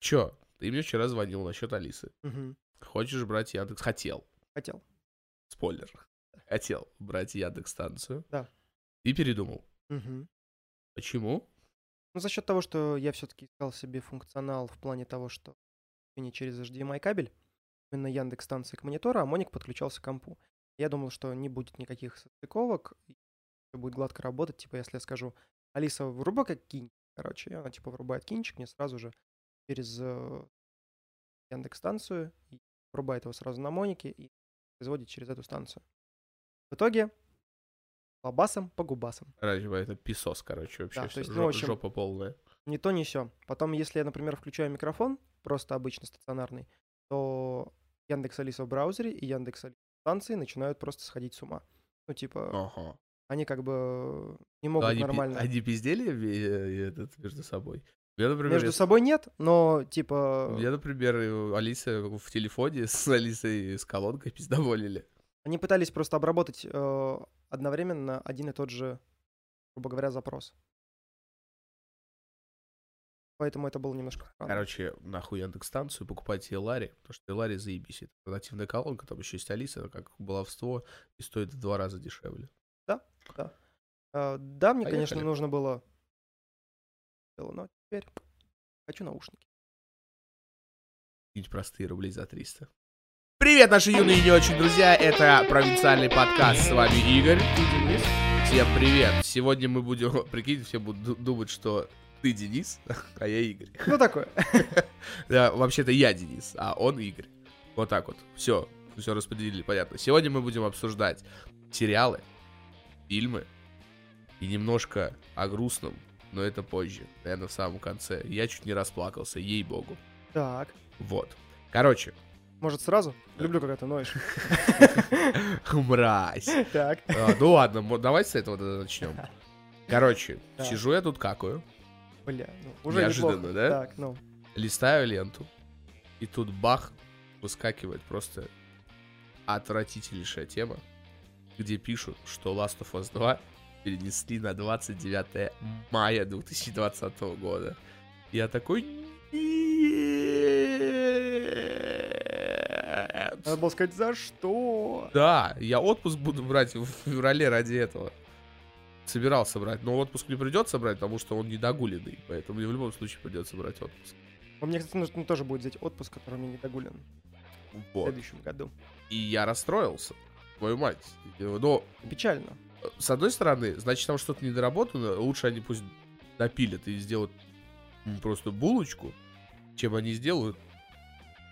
Чё? Ты мне вчера звонил насчет Алисы. Мгм. Хочешь брать Яндекс? Хотел. Хотел. Спойлер. Хотел брать Яндекс станцию. Да. И передумал. Мгм. Почему? Ну, за счет того, что я все-таки искал себе функционал в плане того, что не через HDMI кабель, именно Яндекс станции к монитору, а Моник подключался к компу. Я думал, что не будет никаких состыковок, и всё будет гладко работать. Типа, если я скажу, Алиса, врубай как кинчик, короче, она типа врубает кинчик, мне сразу же через Яндекс станцию, врубает его сразу на Монике и производит через эту станцию. В итоге лобасом по губасам. Короче, это песос, короче, вообще. Да, то всё, есть, ну, жо- в общем, жопа полная. Ни то, ни сё. Потом, если я, например, включаю микрофон, просто обычно стационарный, то Яндекс Алиса в браузере и Яндекс Алиса в станции начинают просто сходить с ума. Ну, типа, Ага. они как бы не Ну, могут они, пи- нормально... они пиздели э, этот, между собой? Я, например, Между если- собой нет, но, типа, Я, например, э, Алиса в телефоне с Алисой с колонкой пиздоволили. они пытались просто обработать э, одновременно один и тот же, грубо говоря, запрос. Поэтому это было немножко странно. Короче, нахуй Яндекс станцию, покупайте Элари, потому что Элари заебись. Это нативная колонка, там еще есть Алиса, как баловство, и стоит в два раза дешевле. Э, да, мне, конечно, Поехали. нужно было... Но теперь хочу наушники. Какие-нибудь простые рублей за 300. Привет, наши юные и не очень друзья, это провинциальный подкаст, с вами Игорь. И Денис. Всем привет. Сегодня мы будем, прикинь, все будут ду- думать, что ты Денис, а я Игорь. Ну, такое. Да, вообще-то я Денис, а он Игорь. Вот так вот. Все, все распределили, понятно. Сегодня мы будем обсуждать сериалы, фильмы и немножко о грустном, но это позже, наверное, в самом конце. Я чуть не расплакался, ей-богу. Так. Вот. Короче, Может, сразу? Люблю, когда ты ноешь. мразь. Так. А, ну ладно, мо- давай с этого тогда начнем. Короче, сижу я тут какаю, Бля, ну, уже Неожиданно, да? Так, ну. листаю ленту, и тут бах, выскакивает просто отвратительнейшая тема, где пишут, что Last of Us 2 перенесли на 29 мая 2020 года. Я такой... «Нет». Надо было сказать, за что? Да, я отпуск буду брать в феврале ради этого. Собирался брать, но отпуск не придется брать, потому что он недогуленный, поэтому мне в любом случае придется брать отпуск. Ну, Мне, кстати, нужно тоже будет взять отпуск, который мне не догулен в Вот. следующем году. И я расстроился. Твою мать. Но, Печально. С одной стороны, значит, там что-то недоработано. Лучше они пусть допилят и сделают просто булочку, чем они сделают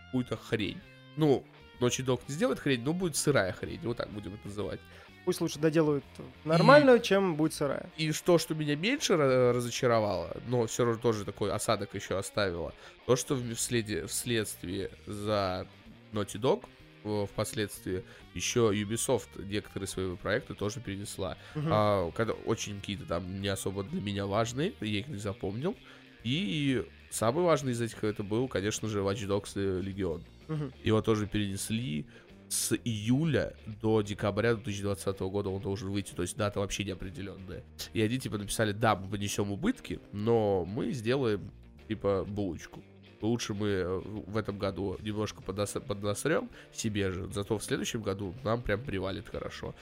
какую-то хрень. Ну, Ночи Док не сделает хрень, но будет сырая хрень. Вот так будем это называть. Пусть лучше доделают нормальную, чем будет сырая. И то, что меня меньше ра- разочаровало, но все равно тоже такой осадок еще оставило, то, что в- вследи, вследствие за Naughty Dog впоследствии еще Ubisoft некоторые свои проекты тоже перенесла. Мгм. А, когда очень какие-то там не особо для меня важные, я их не запомнил. И самый важный из этих это был, конечно же, Watch Dogs Legion. Мгм. Его тоже перенесли с июля до декабря 2020 года он должен выйти, то есть дата вообще неопределенная. И они типа написали, да, мы понесем убытки, но мы сделаем типа булочку. Лучше мы э, в этом году немножко подос- поднасрем себе же, зато в следующем году нам прям привалит хорошо.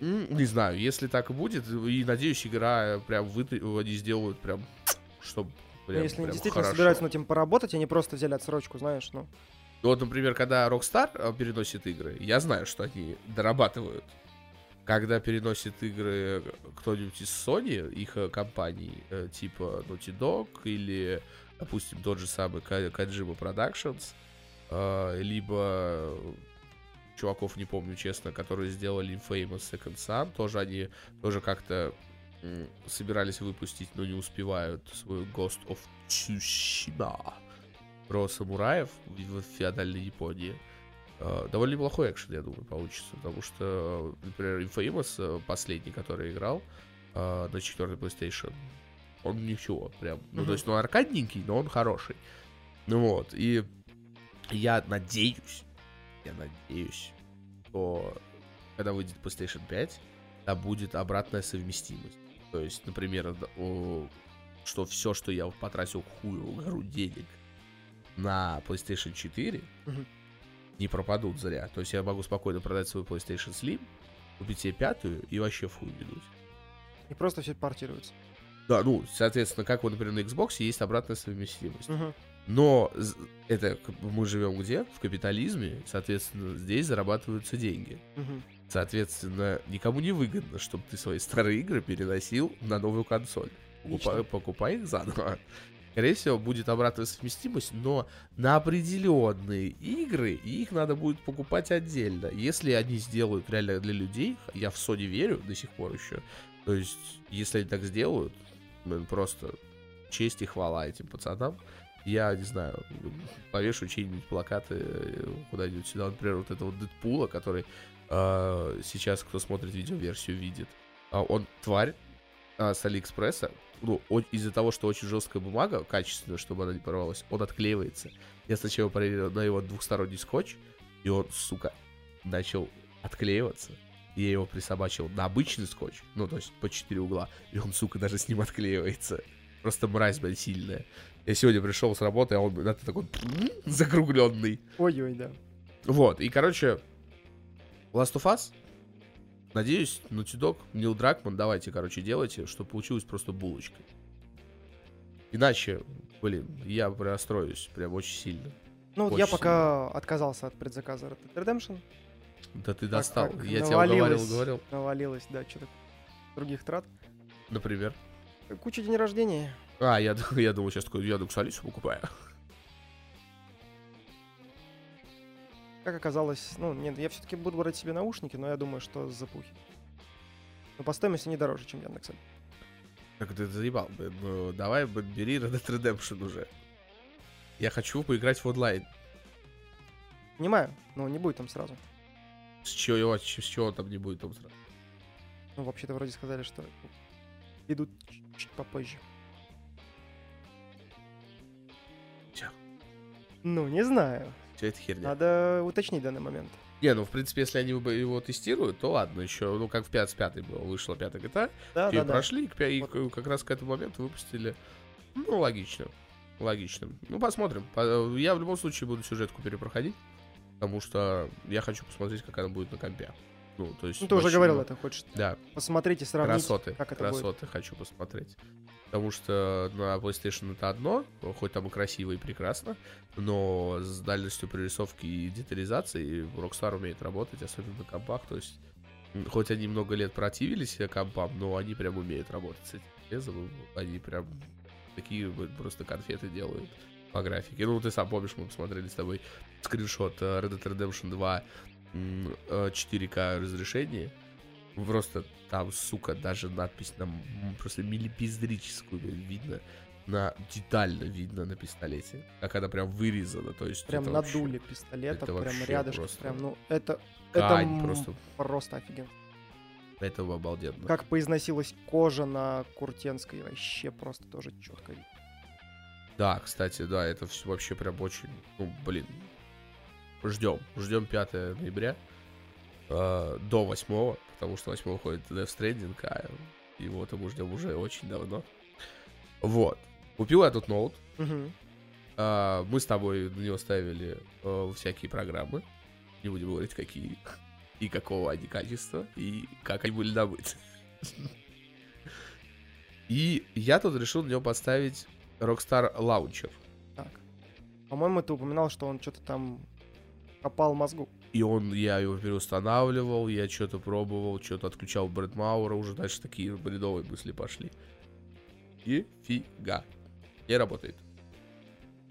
Не знаю, если так и будет, и надеюсь, игра прям вы... они сделают прям, чтобы Ну, прям, если они прям действительно хорошо. собираются над этим поработать, они просто взяли отсрочку, знаешь, ну. Вот, например, когда Rockstar э, переносит игры, я знаю, что они дорабатывают. Когда переносит игры кто-нибудь из Sony, их э, компаний, типа Naughty Dog или, допустим, тот же самый Ка- Kojima Productions, э, либо чуваков, не помню, честно, которые сделали Infamous Second Son, тоже они тоже как-то собирались выпустить, но не успевают свою Ghost of Tsushima про самураев в феодальной Японии. Э, Довольно неплохой экшен, я думаю, получится. Потому что, э, например, Infamous, последний, который играл на четвертой PlayStation, он ничего, прям. Ну, то есть, ну, аркадненький, но он хороший. Ну вот, и я надеюсь, я надеюсь, что когда выйдет PlayStation 5, там будет обратная совместимость. То есть, например, что все, что я потратил хую гору денег на PlayStation 4 Мгм. не пропадут зря. То есть я могу спокойно продать свой PlayStation Slim, купить себе пятую и вообще фу ведуть. И просто все портируется. Да, ну, соответственно, как вот, например, на Xbox есть обратная совместимость. Мгм. Но это мы живем где? В капитализме, соответственно, здесь зарабатываются деньги. Мгм. Соответственно, никому не выгодно, чтобы ты свои старые игры переносил на новую консоль. Покупай, покупай их заново. Скорее всего, будет обратная совместимость, но на определенные игры их надо будет покупать отдельно. Если они сделают реально для людей, я в Sony верю до сих пор еще. То есть, если они так сделают, блин, просто честь и хвала этим пацанам. Я, не знаю, повешу чьи-нибудь плакаты э, куда-нибудь сюда. Например, вот этого Дэдпула, который э, сейчас, кто смотрит видеоверсию, видит. А он тварь а, с Алиэкспресса. Ну, из-за того, что очень жесткая бумага, качественная, чтобы она не порвалась, он отклеивается. Я сначала проверил на его двухсторонний скотч, и он, сука, начал отклеиваться. Я его присобачил на обычный скотч, ну, то есть по четыре угла, и он, сука, даже с ним отклеивается. Просто мразь, блядь, сильная. Я сегодня пришел с работы, а он, блин, это такой закругленный. Ой-ой, да. Вот, и, короче, Last of Us, надеюсь, Naughty Dog, Нил Дракман, давайте, короче, делайте, чтобы получилось просто булочкой. Иначе, блин, я расстроюсь прям очень сильно. Ну вот я пока отказался от предзаказа Red Dead Redemption. Да ты Так достал. как я тебя уговаривал, навалилось. говорил. Навалилось, да, что-то других трат. Например. Куча день рождения. А, я, я думал, сейчас такой, я думаю, Алису покупаю. Как оказалось, ну, нет, я все-таки буду брать себе наушники, но я думаю, что с запухи. Но по стоимости не дороже, чем Яндекс. Так ты заебал, блин. Ну, давай, бери Red Dead Redemption уже. Я хочу поиграть в онлайн. Понимаю, но не будет там сразу. С чего, его- с чего там не будет сразу? Ну, вообще-то вроде сказали, что идут чуть попозже. Чё? Ну, не знаю. Все это херня. Надо уточнить данный момент. Не, ну, в принципе, если они его тестируют, то ладно, еще, ну, как в 5 с 5 было, вышла 5 GTA, Да, ее да, да. прошли, и пя- и Вот. как раз к этому моменту выпустили. Ну, логично. Логично. Ну, посмотрим. По- Я в любом случае буду сюжетку перепроходить, потому что я хочу посмотреть, как она будет на компе. Ну, то есть... Ну, ты уже очень говорил много- это, хочешь Да, посмотреть и сравнить, красоты, как это будет. красоты хочу посмотреть. Потому что на PlayStation это одно, хоть там и красиво и прекрасно, но с дальностью прорисовки и детализации Rockstar умеет работать, особенно на компах. То есть, хоть они много лет противились компам, но они прям умеют работать с этим железом. Они прям такие просто конфеты делают по графике. Ну, ты сам помнишь, мы посмотрели с тобой скриншот э, Red Dead Redemption 2 м, э, 4К разрешение. Просто там, сука, даже надпись на м, просто милипиздрическую видно. На, детально видно на пистолете. Как она прям вырезана. То есть Прям это вообще надули пистолета, прям рядышком. Прям, ну, это, ткань это просто. просто офигенно. Это обалденно. Как поизносилась кожа на Куртенской, вообще просто тоже четко. Да, кстати, да, это все вообще прям очень, ну, блин. Ждем, ждем 5 ноября э, до 8, потому что 8 выходит Death Stranding, а его-то мы ждем уже очень давно. Вот. Купил я тут ноут. Мгм. А, мы с тобой на него ставили э, всякие программы. Не будем говорить, какие и какого они качества, и как они были добыты. И я тут решил на него поставить Rockstar Launcher. Так. По-моему, ты упоминал, что он что-то там копал мозгу. И он, я его переустанавливал, я что-то пробовал, что-то отключал Брэд Маура, уже дальше такие бредовые мысли пошли. И фига. Не работает.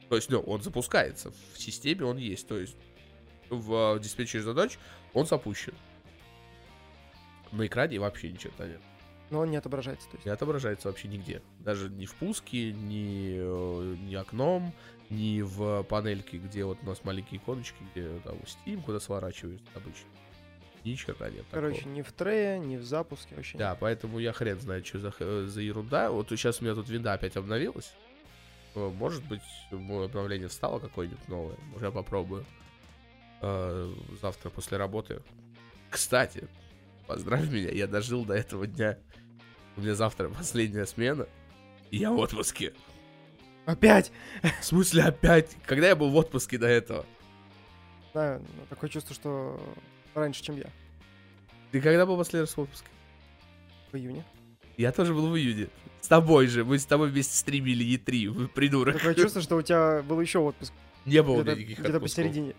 То есть, ну, он запускается. В системе он есть. То есть, в э, диспетчере задач он запущен. На экране вообще ничего нет. Но он не отображается. То есть. Не отображается вообще нигде. Даже ни в пуске, ни, э, ни окном, ни в панельке, где вот у нас маленькие иконочки, где там Steam, куда сворачивают обычно. Ни черта нет такого. Короче, ни в трее, ни в запуске вообще. Да, поэтому я хрен знает, что за, х- за ерунда. Вот сейчас у меня тут винда опять обновилась. Э, Может быть, обновление встало какое-нибудь новое. Может, я попробую. Э, Завтра после работы. Кстати, поздравь меня, я дожил до этого дня. У меня завтра последняя смена. И я в отпуске. Опять! В смысле опять? Когда я был в отпуске до этого? Да, ну, такое чувство, что раньше, чем я. Ты когда был последний раз в отпуске? В июне. Я тоже был в июне. С тобой же. Мы с тобой вместе стримили Е3, вы придурок. Такое чувство, что у тебя был еще отпуск. Не было Где-то никаких где-то отпусков. посередине.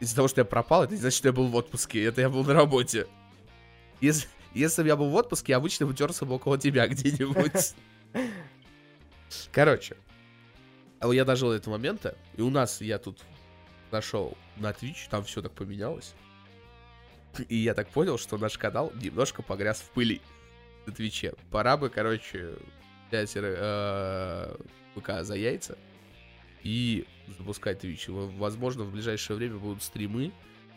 Из-за того, что я пропал, это не значит, что я был в отпуске. Это я был на работе. Если, если бы я был в отпуске, я обычно утерся бы около тебя где-нибудь. Короче. А я дожил до этого момента, и у нас, я тут нашел на Twitch, там все так поменялось. И я так понял, что наш канал немножко погряз в пыли на Твиче. Пора бы, короче, взять э, ВК за яйца и запускать Twitch. Возможно, в ближайшее время будут стримы.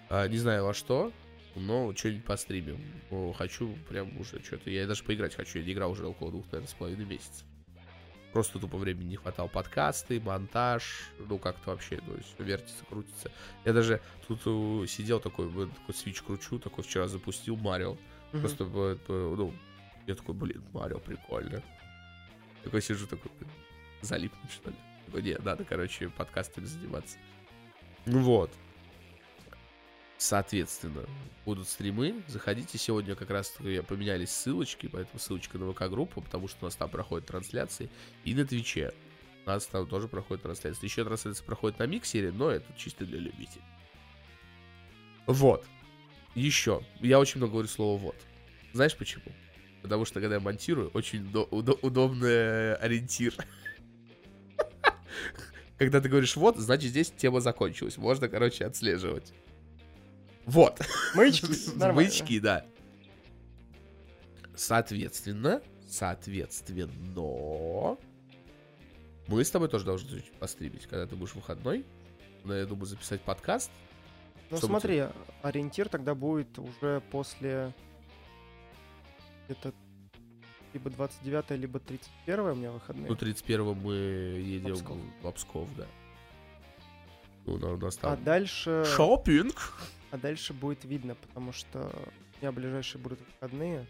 А, не знаю во что, но что-нибудь постримим. О, хочу прям уже что-то. Я даже поиграть хочу. Я не играл уже около двух, наверное, с половиной месяцев. Просто тупо времени не хватало. Подкасты, монтаж, ну как-то вообще, то есть вертится, крутится. Я даже тут э, сидел такой, такой свич кручу, такой вчера запустил Марио. Мгм. Просто, э, ну, я такой, блин, Марио, прикольно. Такой сижу, такой, залипнуть, что ли? Такой, не, надо, короче, подкастами заниматься. Ну вот. Соответственно, будут стримы. Заходите. Сегодня как раз поменялись ссылочки, поэтому ссылочка на ВК-группу, потому что у нас там проходят трансляции. И на Твиче. У нас там тоже проходят трансляции. Еще трансляция проходит на Миксере, но это чисто для любителей. Вот. Еще. Я очень много говорю слово «вот». Знаешь почему? Потому что, когда я монтирую, очень удо- удо- удобный ориентир. Когда ты говоришь «вот», значит, здесь тема закончилась. Можно, короче, отслеживать. Вот. Маячки, нормально. Маячки, да. Соответственно, соответственно, мы с тобой тоже должны постримить, когда ты будешь выходной. Ну, я думаю, записать подкаст. Ну смотри, ориентир тогда будет уже после где-то либо 29 либо 31 у меня выходные. Ну, 31 мы едем Псков. в Псков, да. Ну, у нас а дальше... шопинг. А дальше будет видно, потому что у меня ближайшие будут выходные.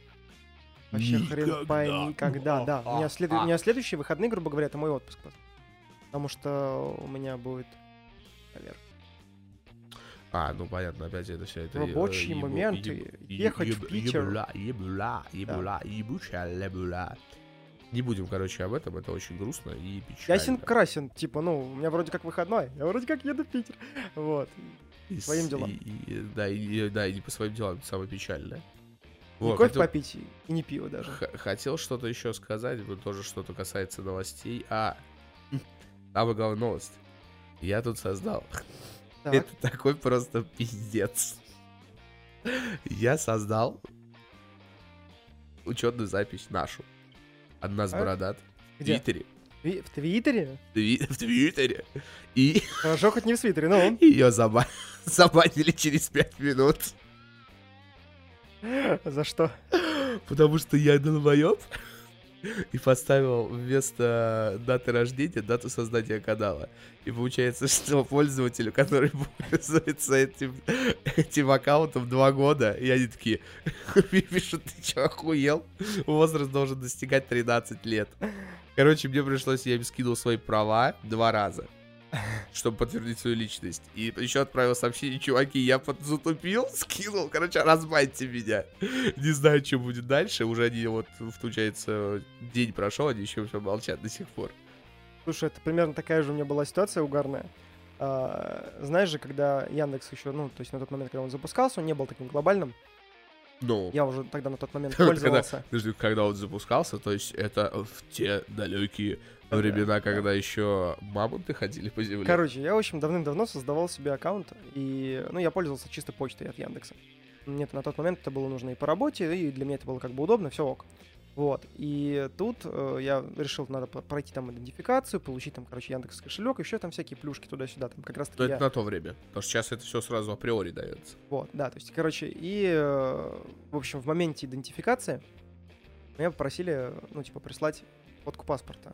Вообще хрен пойми никогда, да. У меня, следу- у меня следующие выходные, грубо говоря, это мой отпуск. Потому что у меня будет проверка. А, ну понятно, опять это все это... э, Рабочие ебу- моменты, еб- ехать в еб- Питер. Ебула, ебула, ебула, ебучая лебула. Не будем, короче, об этом, это очень грустно и печально. Ясен красен, типа, ну, у меня вроде как выходной, я вроде как еду в Питер. Вот. И своим делам. и- и- да, и, да, и не по своим делам, это самое печальное. Не Вот, кофе хотел- попить и- не пиво даже. Х- Хотел что-то еще сказать, вот тоже что-то касается новостей. А, самая главная новость. Я тут создал. Так, Это такой просто пиздец. Я создал учетную запись нашу. Одна с Так. бородат. В Где? Твиттере. В Твиттере? В Тви- В Твиттере. И Хорошо, хоть не в Свитере, ну. ее заба- забанили через 5 минут. За что? Потому что я долбоеб и поставил вместо даты рождения дату создания канала. И получается, что пользователю, который пользуется этим, этим аккаунтом два года, и они такие пишут, ты чё, охуел? Возраст должен достигать 13 лет. Короче, мне пришлось, я им скинул свои права два раза чтобы подтвердить свою личность. И еще отправил сообщение, чуваки, я затупил, скинул, короче, разбаньте меня. Не знаю, что будет дальше. Уже они вот, получается, день прошел, они еще все молчат до сих пор. Слушай, это примерно такая же у меня была ситуация угарная. А, знаешь же, когда Яндекс еще, ну, то есть на тот момент, когда он запускался, он не был таким глобальным. Ну, Я уже тогда на тот момент Когда- пользовался. подожди, когда он запускался, то есть это в те далекие времена, когда еще мамонты ходили по земле. Короче, я, в общем, давным-давно создавал себе аккаунт, и, ну, я пользовался чисто почтой от Яндекса. Мне на тот момент это было нужно и по работе, и для меня это было как бы удобно, все ок. Вот, и тут э, я решил, надо пройти там идентификацию, получить там, короче, Яндекс кошелек, еще там всякие плюшки туда-сюда, там как раз таки Но я... это на то время. Потому что сейчас это все сразу априори дается. Вот, да, то есть, короче, и, э, в общем, в моменте идентификации меня попросили, ну, типа, прислать фотку паспорта.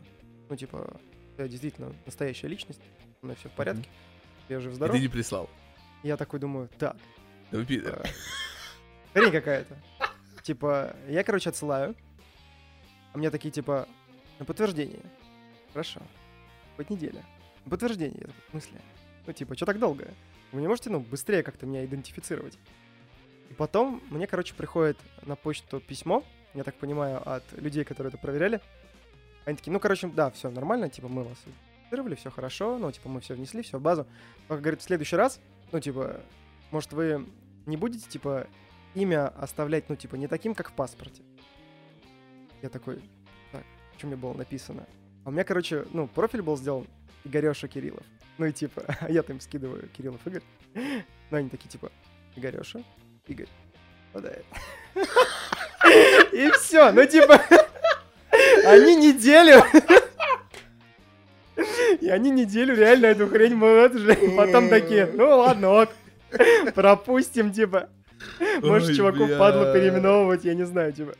Ну, типа, я действительно настоящая личность, у меня все в порядке, я И жив-здоров. ты не прислал. Я такой думаю, так, Ну, пидор. э, хрень какая-то. Типа, я, короче, отсылаю, а мне такие, типа, на подтверждение. Хорошо. Хоть неделя. Подтверждение, я такой, в смысле? Ну, типа, что так долго? Вы не можете, ну, быстрее как-то меня идентифицировать? И потом мне, короче, приходит на почту письмо, я так понимаю, от людей, которые это проверяли. Они такие, ну, короче, да, все нормально, типа, мы вас идентифицировали, все хорошо, ну, типа, мы все внесли, все в базу. Только, говорит, в следующий раз, ну, типа, может, вы не будете, типа, имя оставлять, ну, типа, не таким, как в паспорте. Я такой, так, что мне было написано? А у меня, короче, ну, профиль был сделан Игореша Кириллов. Ну и типа, я там скидываю Кириллов Игорь. Ну они такие, типа, Игореша, Игорь. Вот. И все, ну типа, они неделю... И они неделю реально эту хрень моют уже. Потом такие, ну ладно, ок. Пропустим, типа. Может, чуваку бля. падлу переименовывать, я не знаю, типа.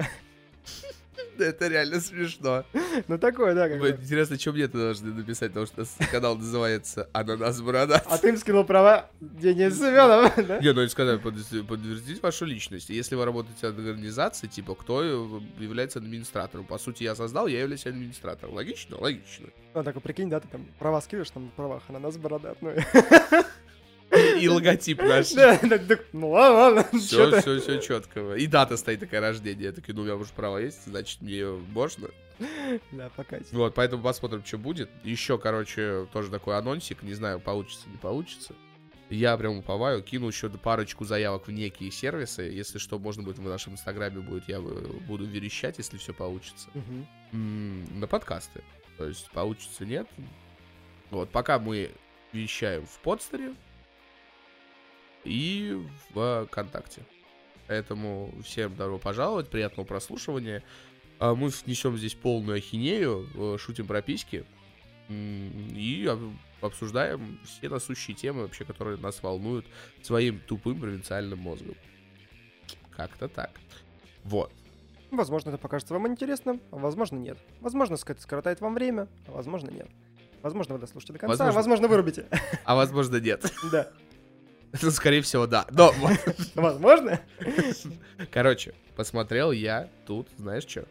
Это реально смешно. Ну такое, да, как. Интересно, что мне должны написать, потому что канал называется «Ананас Борода». А ты им скинул права Денис Семенов, да? Не, ну они сказали, подтвердить подтвердить вашу личность. Если вы работаете от организации, типа, кто э, является администратором? По сути, я создал, я являюсь администратором. Логично? Логично. Ну, так, прикинь, да, ты там права скидываешь, там на правах, а на нас бородат, И логотип наш. Да, так, так, ну ладно, ладно, Все, все, все четко. И дата стоит такая рождения. Я такой, ну, у меня уже право есть, значит, мне можно. Да, покатись. Вот, поэтому посмотрим, что будет. Еще, короче, тоже такой анонсик. Не знаю, получится, не получится. Я прям уповаю, кину еще парочку заявок в некие сервисы. Если что, можно будет в нашем инстаграме будет, я буду верещать, если все получится. На подкасты. То есть получится, нет. Вот, пока мы вещаем в подстере и в ВКонтакте. Поэтому всем добро пожаловать, приятного прослушивания. А Мы несем здесь полную ахинею, э, шутим про письки и об- обсуждаем все насущие темы вообще, которые нас волнуют своим тупым провинциальным мозгом. Как-то так. Вот. Возможно, это покажется вам интересным, а возможно, нет. Возможно, это скоротает вам время, а возможно, нет. Возможно, вы дослушаете до конца, а Возможно. возможно, вырубите. А возможно, нет. Да. Ну, скорее всего, да. Но. Возможно. короче, посмотрел я тут, знаешь что?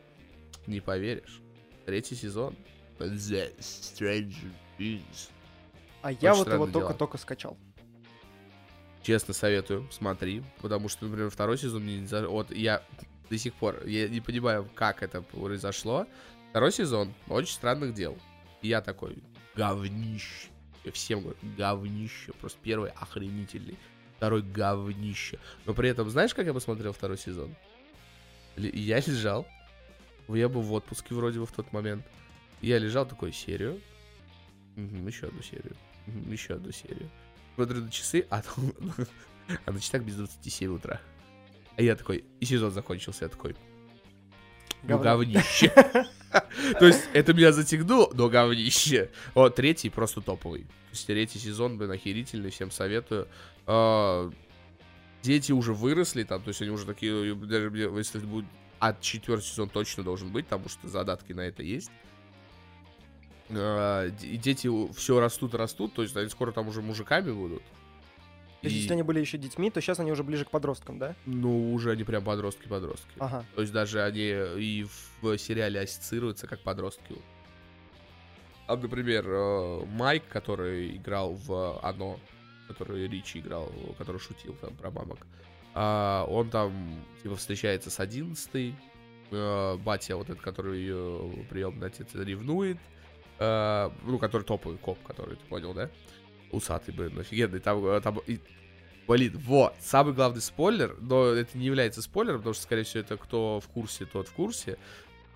Не поверишь. Третий сезон. The Stranger Things. А я вот его только-только скачал. Честно советую, смотри. Потому что, например, второй сезон мне не за- Вот я до сих пор, я не понимаю, как это произошло. Второй сезон очень странных дел. И я такой, говнище. Я всем говорю, говнище. Просто первый охренительный. Второй говнище. Но при этом, знаешь, как я посмотрел второй сезон? Я лежал. Я был в отпуске вроде бы в тот момент. Я лежал такой серию. еще одну серию. еще одну серию. Смотрю на часы, а, а на часах без 27 утра. А я такой, и сезон закончился, я такой, ну говнище. То есть это меня затягнуло, но говнище. Вот третий просто топовый. То есть третий сезон, блин, охерительный, всем советую. А, Дети уже выросли там, то есть они уже такие, даже если будет от четвертый сезон точно должен быть, потому что задатки на это есть. А, И дети все растут, растут, то есть они скоро там уже мужиками будут. То есть, И, если они были еще детьми, то сейчас они уже ближе к подросткам, да? ну, уже они прям подростки-подростки. Ага. То есть даже они и в сериале ассоциируются как подростки. А, например, э, Майк, который играл в «Оно», который Ричи играл, который шутил там про мамок, а, он там, типа, встречается с одиннадцатой, э, батя вот этот, который ее приемный отец, ревнует, э, ну, который топовый коп, который, ты понял, да? Усатый, блин, офигенный, там, э, там и Блин, вот, самый главный спойлер, но это не является спойлером, потому что, скорее всего, это кто в курсе, тот в курсе.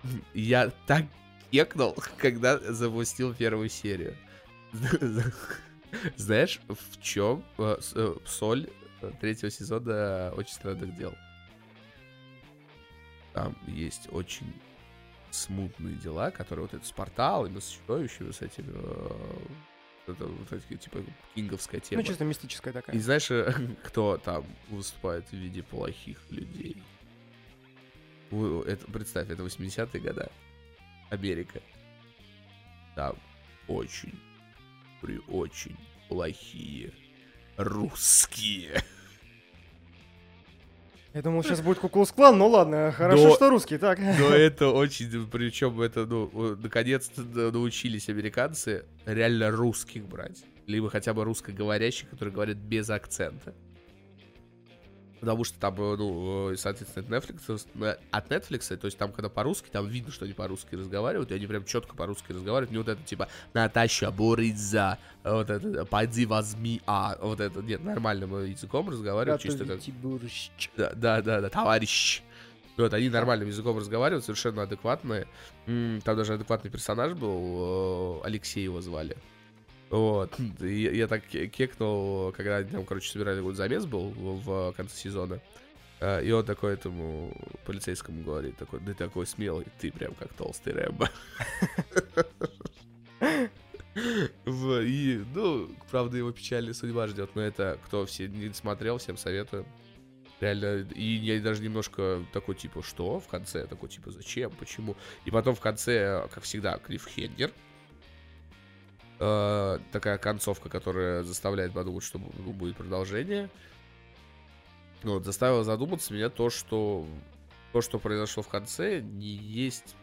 Я так кекнул, когда запустил первую серию. Знаешь, в чем э, э, соль третьего сезона «Очень странных дел»? Там есть очень смутные дела, которые вот это с порталами, с чудовищами, с этими... это вот эти, типа, кинговская тема. Ну, чисто мистическая такая. И знаешь, кто там выступает в виде плохих людей? Это, представь, это 80-е годы. Америка. Там очень, при очень плохие русские. Я думал, сейчас будет Куклус Клан, ну ладно, хорошо, Но- что русский, так. Но это очень, причем это, ну, наконец-то научились американцы реально русских брать. Либо хотя бы русскоговорящих, которые говорят без акцента. Потому что там, э, ну, э, соответственно, от Netflix, э, от Netflix, то есть там, когда по-русски, там видно, что они по-русски разговаривают, и они прям четко по-русски разговаривают. Не вот это, типа, Наташа Бориза, вот это, пойди возьми, а, вот это, нет, нормальным языком разговаривают, чисто как... Да, да, да, да, товарищ. Вот, они нормальным языком разговаривают, совершенно адекватные. Там даже адекватный персонаж был, Алексей его звали. Вот. И я, я так ке- кекнул, когда они там, короче, собирали какой-то замес был в, в конце сезона. Э, И он такой этому полицейскому говорит, такой, ты такой смелый, ты прям как толстый Рэмбо. И, ну, правда, его печальная судьба ждет, но это, кто все не смотрел, всем советую. Реально, и я даже немножко такой, типа, что в конце? Такой, типа, зачем, почему? И потом в конце, как всегда, клиффхенгер. Э, такая концовка, которая заставляет подумать, что ну, будет продолжение. Вот, заставило задуматься меня то, что то, что произошло в конце, не есть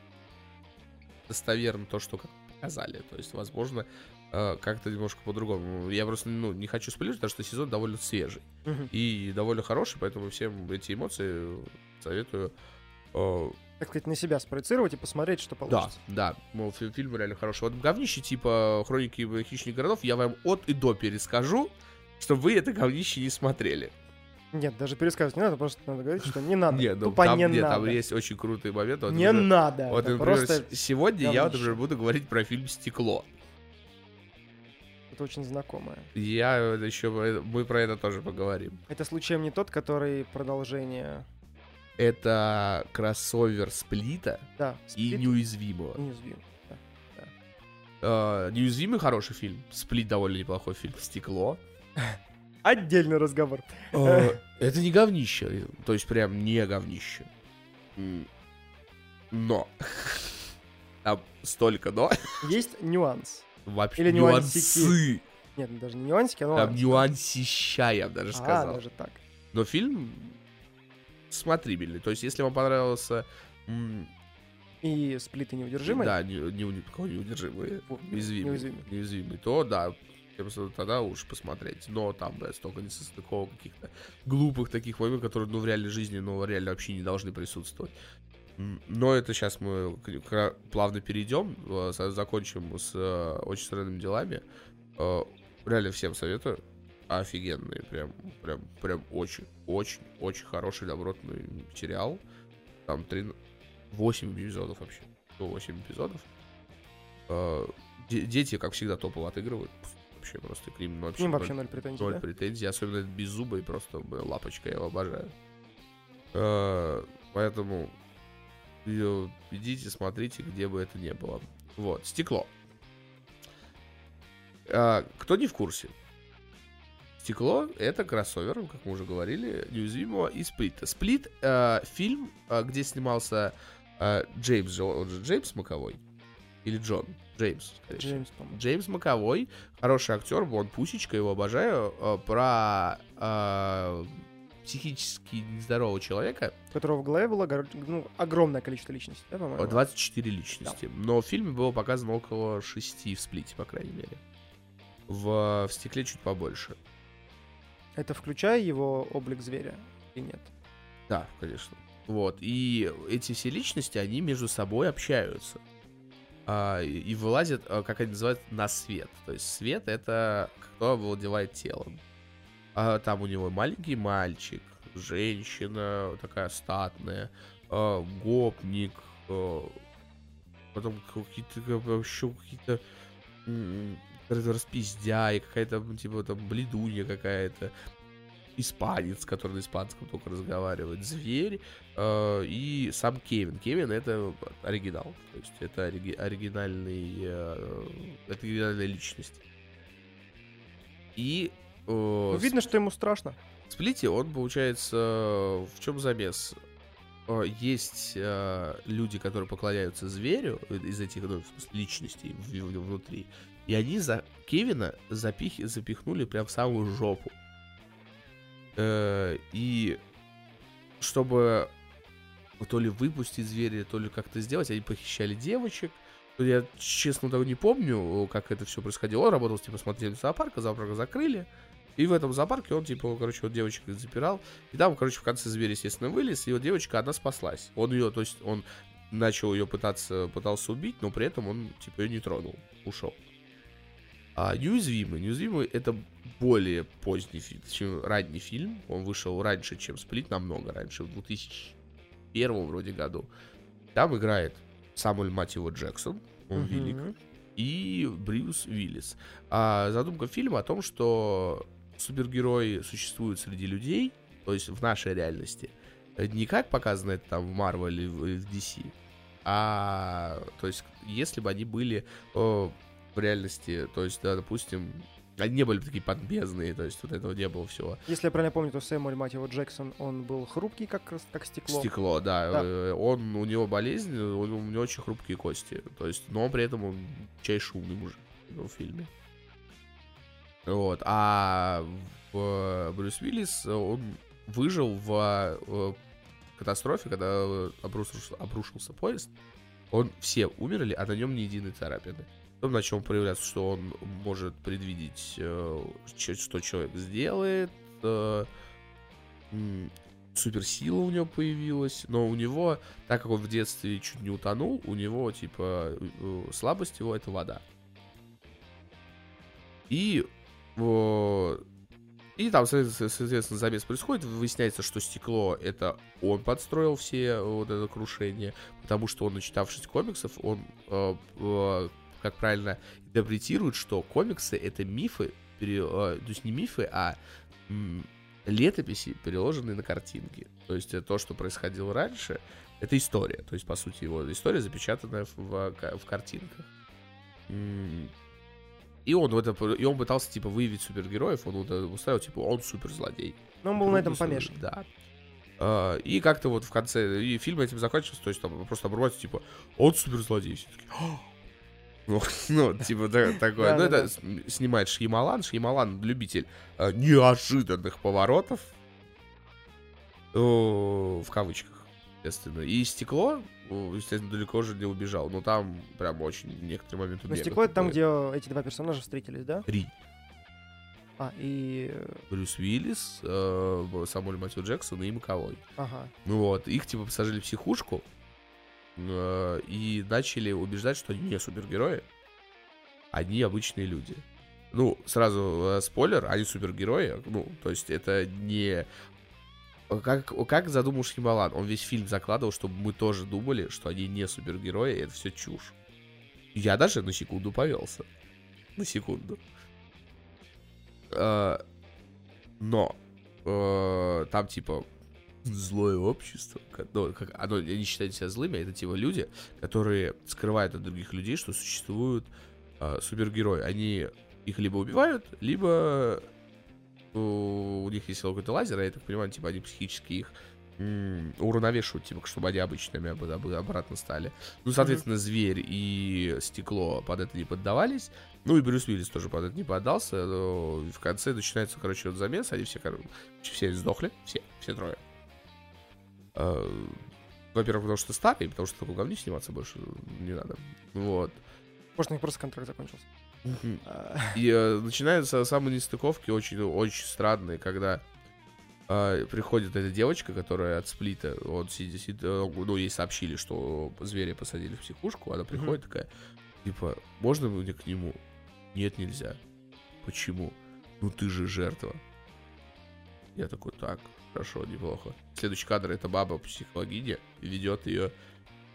достоверно то, что показали. То есть, возможно, э, как-то немножко по-другому. Я просто ну, не хочу спойлерить, потому что сезон довольно свежий Мгм. и довольно хороший, поэтому всем эти эмоции советую. э, Так сказать, на себя спроецировать и посмотреть, что да, получится. да, мол, фи- фильм реально хороший. Вот говнище типа Хроники хищных городов я вам от и до перескажу, чтобы вы это говнище не смотрели. Нет, даже пересказывать не надо, просто надо говорить, что не надо. Нет, ну Тупо там, не нет, там надо. есть очень крутые моменты. Вот, Не например, надо. Вот, например, просто сегодня я, вот, например, буду говорить про фильм «Стекло». это очень знакомое. Я еще... Мы про это тоже поговорим. Это случаем не тот, который продолжение. Это кроссовер Сплита Да, и Сплит Неуязвимого. неуязвим. Э, Неуязвимый хороший фильм. Сплит довольно неплохой фильм. Стекло. Отдельный разговор. Э, Это не говнище. То есть прям не говнище. Но. Там столько но. Есть нюанс. Вообще Или нюансики. нюансы. Нет, даже не нюансики, а Там нюансы. нюансища, я бы даже А, сказал. даже так. Но фильм смотрибельный. То есть, если вам понравился... И сплиты неудержимые. Да, не, не, не, кого неудержимый, О, неуязвимый. неуязвимый, то да, тогда лучше посмотреть. Но там, да, столько несостыковок каких-то глупых таких моментов, которые, ну, в реальной жизни, ну, реально вообще не должны присутствовать. Но это сейчас мы плавно перейдем, э, закончим с э, очень странными делами. Э, Реально всем советую. Офигенный, прям, прям, прям очень, очень, очень хороший, добротный сериал. Там три, 8 эпизодов вообще. 8 эпизодов. Де- Дети, как всегда, топово отыгрывают. Вообще просто к ним К вообще ним вообще ноль претензий, Ноль да? претензий, особенно этот беззубый, просто лапочка, я его обожаю. Э, Поэтому идите, смотрите, где бы это ни было. Вот, стекло. Э, Кто не в курсе? Стекло — это кроссовер, как мы уже говорили, неуязвимого и Сплита. Сплит э, фильм, э, где снимался э, Джеймс, он же Джеймс Маковой? Или Джон? Джеймс. Джеймс, по-моему. Джеймс Маковой, хороший актер, он пусечка, его обожаю, э, про э, психически нездорового человека, У которого в голове было ну, огромное количество личностей, да, по-моему? 24 личности, но в фильме было показано около 6 в сплите, по крайней мере. В, в стекле чуть побольше. Это включая его облик зверя или нет? Да, конечно. Вот. И эти все личности, они между собой общаются. А, и, и вылазят, а, как они называют, на свет. То есть свет это кто овладевает телом. А там у него маленький мальчик, женщина такая статная, а, гопник, а, потом какие-то еще какие-то м, распиздяи, какая-то ну, типа там бледунья какая-то испанец, который на испанском только разговаривает, зверь э, и сам Кевин. Кевин это оригинал, то есть это ориги- оригинальный, э, это оригинальная личность. И э, Ну, видно, что ему страшно. в сплите он, получается, в чем замес? Э, Есть э, люди, которые поклоняются зверю э, из этих ну, личностей внутри, и они за Кевина запих- запихнули прям в самую жопу. Э, И чтобы то ли выпустить зверя, то ли как-то сделать, они похищали девочек. Я, честно, того не помню, как это все происходило. Он работал, типа, смотрели зоопарка, зоопарка закрыли. И в этом зоопарке он, типа, короче, вот девочек запирал. И там, короче, в конце зверь, естественно, вылез, и вот девочка, одна спаслась. Он ее, то есть, он начал ее пытаться, пытался убить, но при этом он, типа, ее не тронул, ушел. А неуязвимый. Неуязвимый это более поздний фильм, чем ранний фильм. Он вышел раньше, чем Сплит, намного раньше, в 2001 вроде году. Там играет Самуэль, мать его, Джексон, он велик, и Брюс Уиллис. А задумка фильма о том, что супергерои существуют среди людей, то есть в нашей реальности, не как показано это там в Marvel или в DC, а то есть если бы они были о, в реальности, то есть, да, допустим, они не были такие подбезные, то есть вот этого не было всего. Если я правильно помню, то Сэмюэль, мать его, Джексон, он был хрупкий, как, как стекло. Стекло, да. да. Э, он, у него болезнь, он, у него очень хрупкие кости. То есть, но при этом он чайший умный мужик в фильме. Вот. А в Брюс Уиллис, он выжил в, в катастрофе, когда обрушился, обрушился поезд. Он все умерли, а на нем ни единой царапины. Потом начал проявляться, что он может предвидеть, э, что человек сделает. Э, суперсила у него появилась, но у него, так как он в детстве чуть не утонул, у него, типа, э, слабость его — это вода. И и там, соответственно, замес происходит, выясняется, что стекло это он подстроил все вот это крушение, потому что он, начитавшись комиксов, он как правильно интерпретируют, что комиксы это мифы, пере, э, то есть не мифы, а м, летописи, переложенные на картинки. То есть то, что происходило раньше, это история. То есть, по сути, его история запечатанная в, в, в картинках. И он, в это, и он пытался, типа, выявить супергероев, он уставил, типа, он суперзлодей. Но он был он на этом помешан. Да. Uh, и как-то вот в конце, и фильм этим заканчивается, то есть там просто обрывается, типа, он суперзлодей. Все таки ну, ну, типа такое. Ну, это снимает Шьямалан. Шьямалан любитель э, неожиданных поворотов. В кавычках, естественно. И стекло, естественно, далеко уже не убежал. Но там прям очень некоторые моменты Но стекло это там, где эти два персонажа встретились, да? Три. А, и... Брюс Уиллис, э, Самуэль Матью Джексон и Маковой. Ага. Ну вот, их типа посажали в психушку, Э, и начали убеждать, что они не супергерои, они обычные люди. Ну, сразу э, спойлер, они супергерои, ну, то есть это не... Как, как задумал Шхималан, он весь фильм закладывал, чтобы мы тоже думали, что они не супергерои, и это все чушь. Я даже на секунду повелся. На секунду. Э, но там типа злое общество, ну, как, оно не считает себя злыми, это типа люди, которые скрывают от других людей, что существуют э, супергерои. Они их либо убивают, либо у, у них есть какой-то лазер, а я так понимаю, типа они психически их м- уравновешивают, типа, чтобы они обычными об, об, обратно стали. Ну, соответственно, mm-hmm. зверь и стекло под это не поддавались. Ну и Брюс Уиллис тоже под это не поддался. Но в конце начинается, короче, вот замес. Они все, короче, все сдохли. Все, все трое. Э, во-первых, потому что старый, потому что такой говне сниматься больше не надо. Вот. Может, у них просто контракт закончился. А. И э, начинаются самые нестыковки очень, очень странные, когда э, приходит эта девочка, которая от сплита, вот сидит, сидит ну, ей сообщили, что зверя посадили в психушку, она приходит такая, типа, можно мне к нему? Нет, нельзя. Почему? Ну ты же жертва. Я такой, так, Хорошо, неплохо. Следующий кадр это баба психологиня ведет ее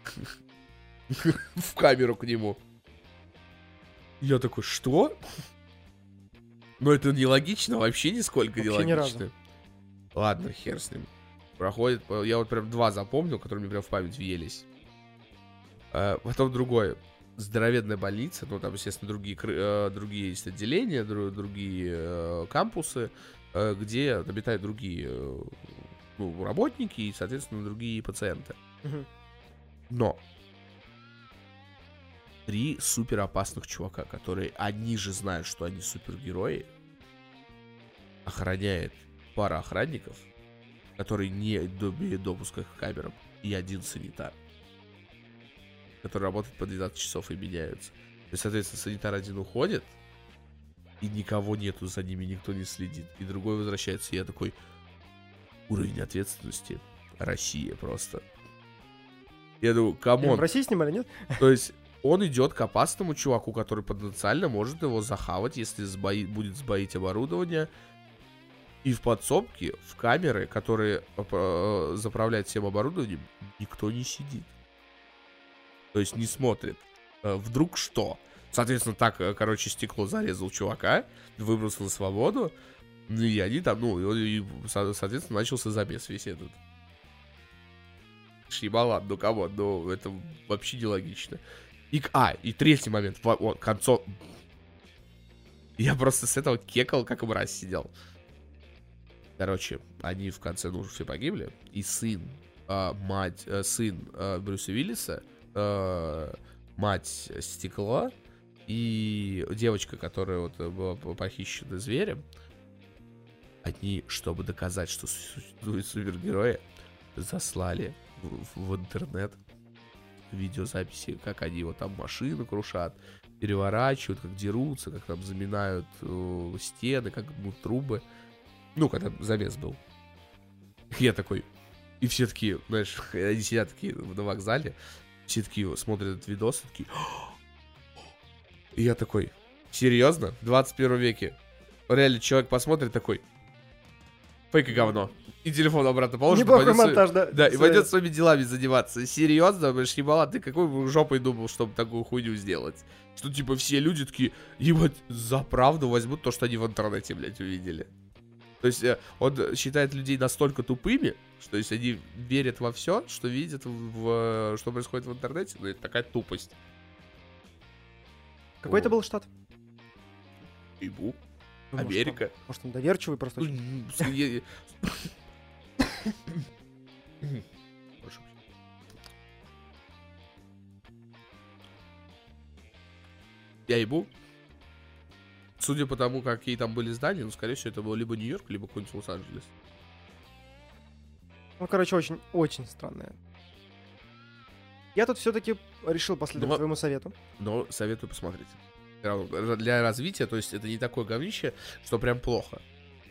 в камеру к нему. Я такой, что? Ну это нелогично, вообще нисколько вообще нелогично. Ни Ладно, хер с ним. Проходит, я вот прям два запомнил, которые мне прям в память въелись. А, потом другое. Здоровенная больница, ну там, естественно, другие, э, другие есть отделения, другие э, кампусы. Э, где обитают другие э, ну, работники и, соответственно, другие пациенты. Но три супер опасных чувака, которые они же знают, что они супергерои, охраняет пара охранников, который не имеет допуска к камерам, и один санитар, который работает по 12 часов и меняются. То есть, соответственно, санитар один уходит, и никого нету за ними, никто не следит. И другой возвращается, и я такой, уровень ответственности Россия просто. Я думаю, come on. В России снимали, нет? То есть он идет к опасному чуваку, который потенциально может его захавать, если сбои, будет сбоить оборудование. И в подсобке, в камеры, которые э, заправляют всем оборудованием, никто не сидит. То есть не смотрит. Э, вдруг что? Соответственно, так, э, короче, стекло зарезал чувака, выбросил на свободу, и они там, ну, и, соответственно, начался замес весь этот. Шибалан, ну кого, ну это вообще нелогично. И, а, и третий момент, вот, концов... Я просто с этого кекал, как мразь сидел. Короче, они в конце, ну, все погибли. И сын, э, мать, э, сын э, Брюса Уиллиса, э, мать Стекло и девочка, которая вот была похищена зверем, они, чтобы доказать, что существуют супергерои, заслали в, в интернет видеозаписи, как они вот там машины крушат, переворачивают, как дерутся, как там заминают э, стены, как ну, трубы. Ну, когда замес был. Я такой... И все такие, знаешь, они сидят такие на вокзале, все такие смотрят этот видос, такие... И я такой, серьезно? В 21 веке? Реально, человек посмотрит такой, фейк и говно и телефон обратно положит. Неплохой монтаж, да. Да, и пойдет своими делами заниматься. Серьезно, блядь, ебала, ты какой бы жопой думал, чтобы такую хуйню сделать? Что, типа, все люди такие, ебать, за правду возьмут то, что они в интернете, блядь, увидели. То есть э, он считает людей настолько тупыми, что если они верят во все, что видят, в, что происходит в интернете, ну это такая тупость. Какой это был штат? Ибу. Ну, Америка. Может, он, может, он доверчивый просто. Я ебу. Судя по тому, какие там были здания, ну, скорее всего, это был либо Нью-Йорк, либо какой-нибудь Лос-Анджелес. Ну, короче, очень, очень странное. Я тут все-таки решил последовать но, твоему совету. Но советую посмотреть. Для развития, то есть это не такое говнище, что прям плохо.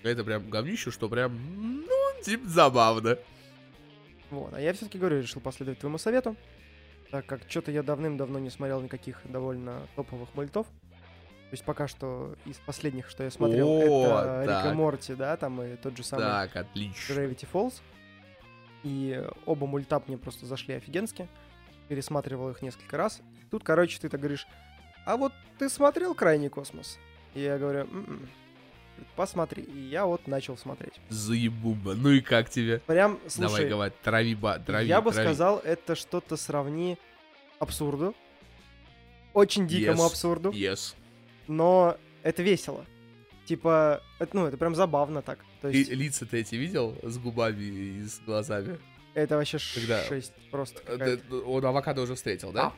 Это прям говнище, что прям, ну, типа забавно. Вот, а я все-таки говорю, решил последовать твоему совету, так как что-то я давным-давно не смотрел никаких довольно топовых мультов. То есть пока что из последних, что я смотрел, О, это так. Рик и Морти, да, там и тот же самый так, отлично. Gravity Falls. И оба мульта мне просто зашли офигенски. Пересматривал их несколько раз. Тут, короче, ты так говоришь, а вот ты смотрел «Крайний космос»? И я говорю, м-м, посмотри. И я вот начал смотреть. Заебуба. Ну и как тебе? Прям, слушай... Давай, говори, трави, ба, трави, Я бы трави. сказал, это что-то сравни абсурду. Очень дикому yes. абсурду. Yes. Но это весело. Типа, это, ну, это прям забавно так. То есть... И лица ты эти видел с губами и с глазами? Это вообще Когда... шесть просто. Ты, он авокадо уже встретил, да?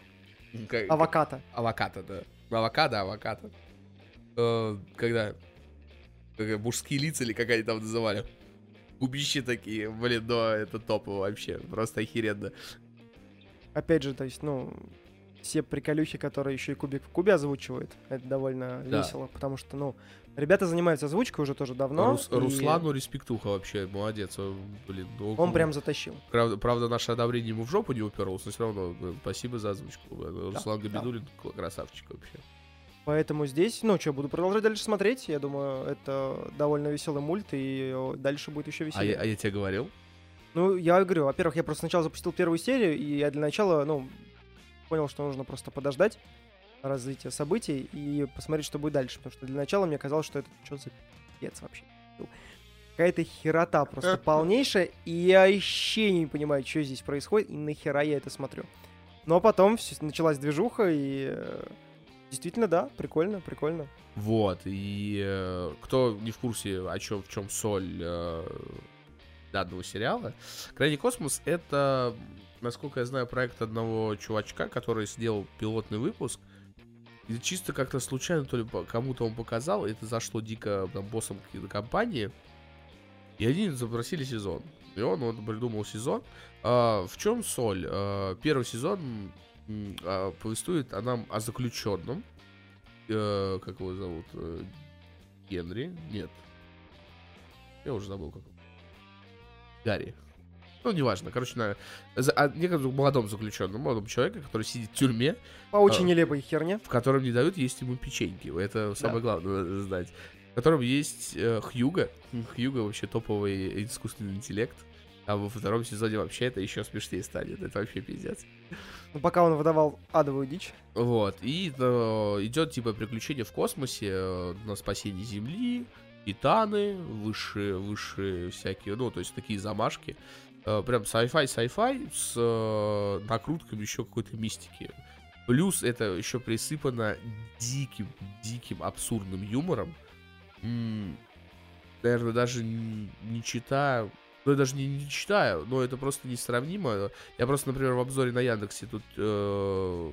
А? Как... Авокадо. Авокадо, да. Авокадо, авокадо. Э, когда как, мужские лица или как они там называли. Губищи такие, блин, да, это топово вообще, просто охеренно. Опять же, то есть, ну, все приколюхи, которые еще и Кубик в Кубе озвучивают, это довольно да. весело, потому что, ну, ребята занимаются озвучкой уже тоже давно. Рус, и... Руслану респектуха вообще, молодец, блин. Ну, он прям затащил. Правда, правда, наше одобрение ему в жопу не уперлось, но все равно ну, спасибо за озвучку. Да, Руслан да. Габидулин красавчик вообще. Поэтому здесь, ну что, буду продолжать дальше смотреть. Я думаю, это довольно веселый мульт, и дальше будет еще веселее. А я, а я тебе говорил? Ну, я говорю, во-первых, я просто сначала запустил первую серию, и я для начала, ну, понял, что нужно просто подождать развития событий и посмотреть, что будет дальше. Потому что для начала мне казалось, что это что за пец вообще. Какая-то херота просто полнейшая, и я вообще не понимаю, что здесь происходит, и нахера я это смотрю. Но потом началась движуха, и э, Действительно, да, прикольно, прикольно. Вот, и э, кто не в курсе, о чем, в чем соль э, данного сериала, Крайний космос это, насколько я знаю, проект одного чувачка, который сделал пилотный выпуск. И чисто как-то случайно, то ли кому-то он показал, это зашло дико там, боссом какой-то компании. И они запросили сезон. И он вот придумал сезон. А, в чем соль? А, первый сезон а, повествует о нам о заключенном. Э, как его зовут? Э, Генри? Нет. Я уже забыл, как. Гарри. Ну, неважно. Короче, на, за, о некотором молодом заключенном, молодом человеке, который сидит в тюрьме, По очень А. нелепой херне. в котором не дают есть ему печеньки. Это самое главное надо знать. В котором есть э, Хьюга. Хьюга вообще топовый искусственный интеллект. А во втором сезоне вообще это еще смешнее станет. Это вообще пиздец. Ну, пока он выдавал адовую дичь. Вот. И э, идет типа приключение в космосе э, на спасение Земли, титаны, высшие, высшие всякие, ну, то есть такие замашки. Э, прям sci-fi, sci-fi с э, накрутками еще какой-то мистики. Плюс это еще присыпано диким, диким, абсурдным юмором. наверное, даже не читаю. Ну, я даже не, не читаю, но это просто несравнимо. Я просто, например, в обзоре на Яндексе тут э,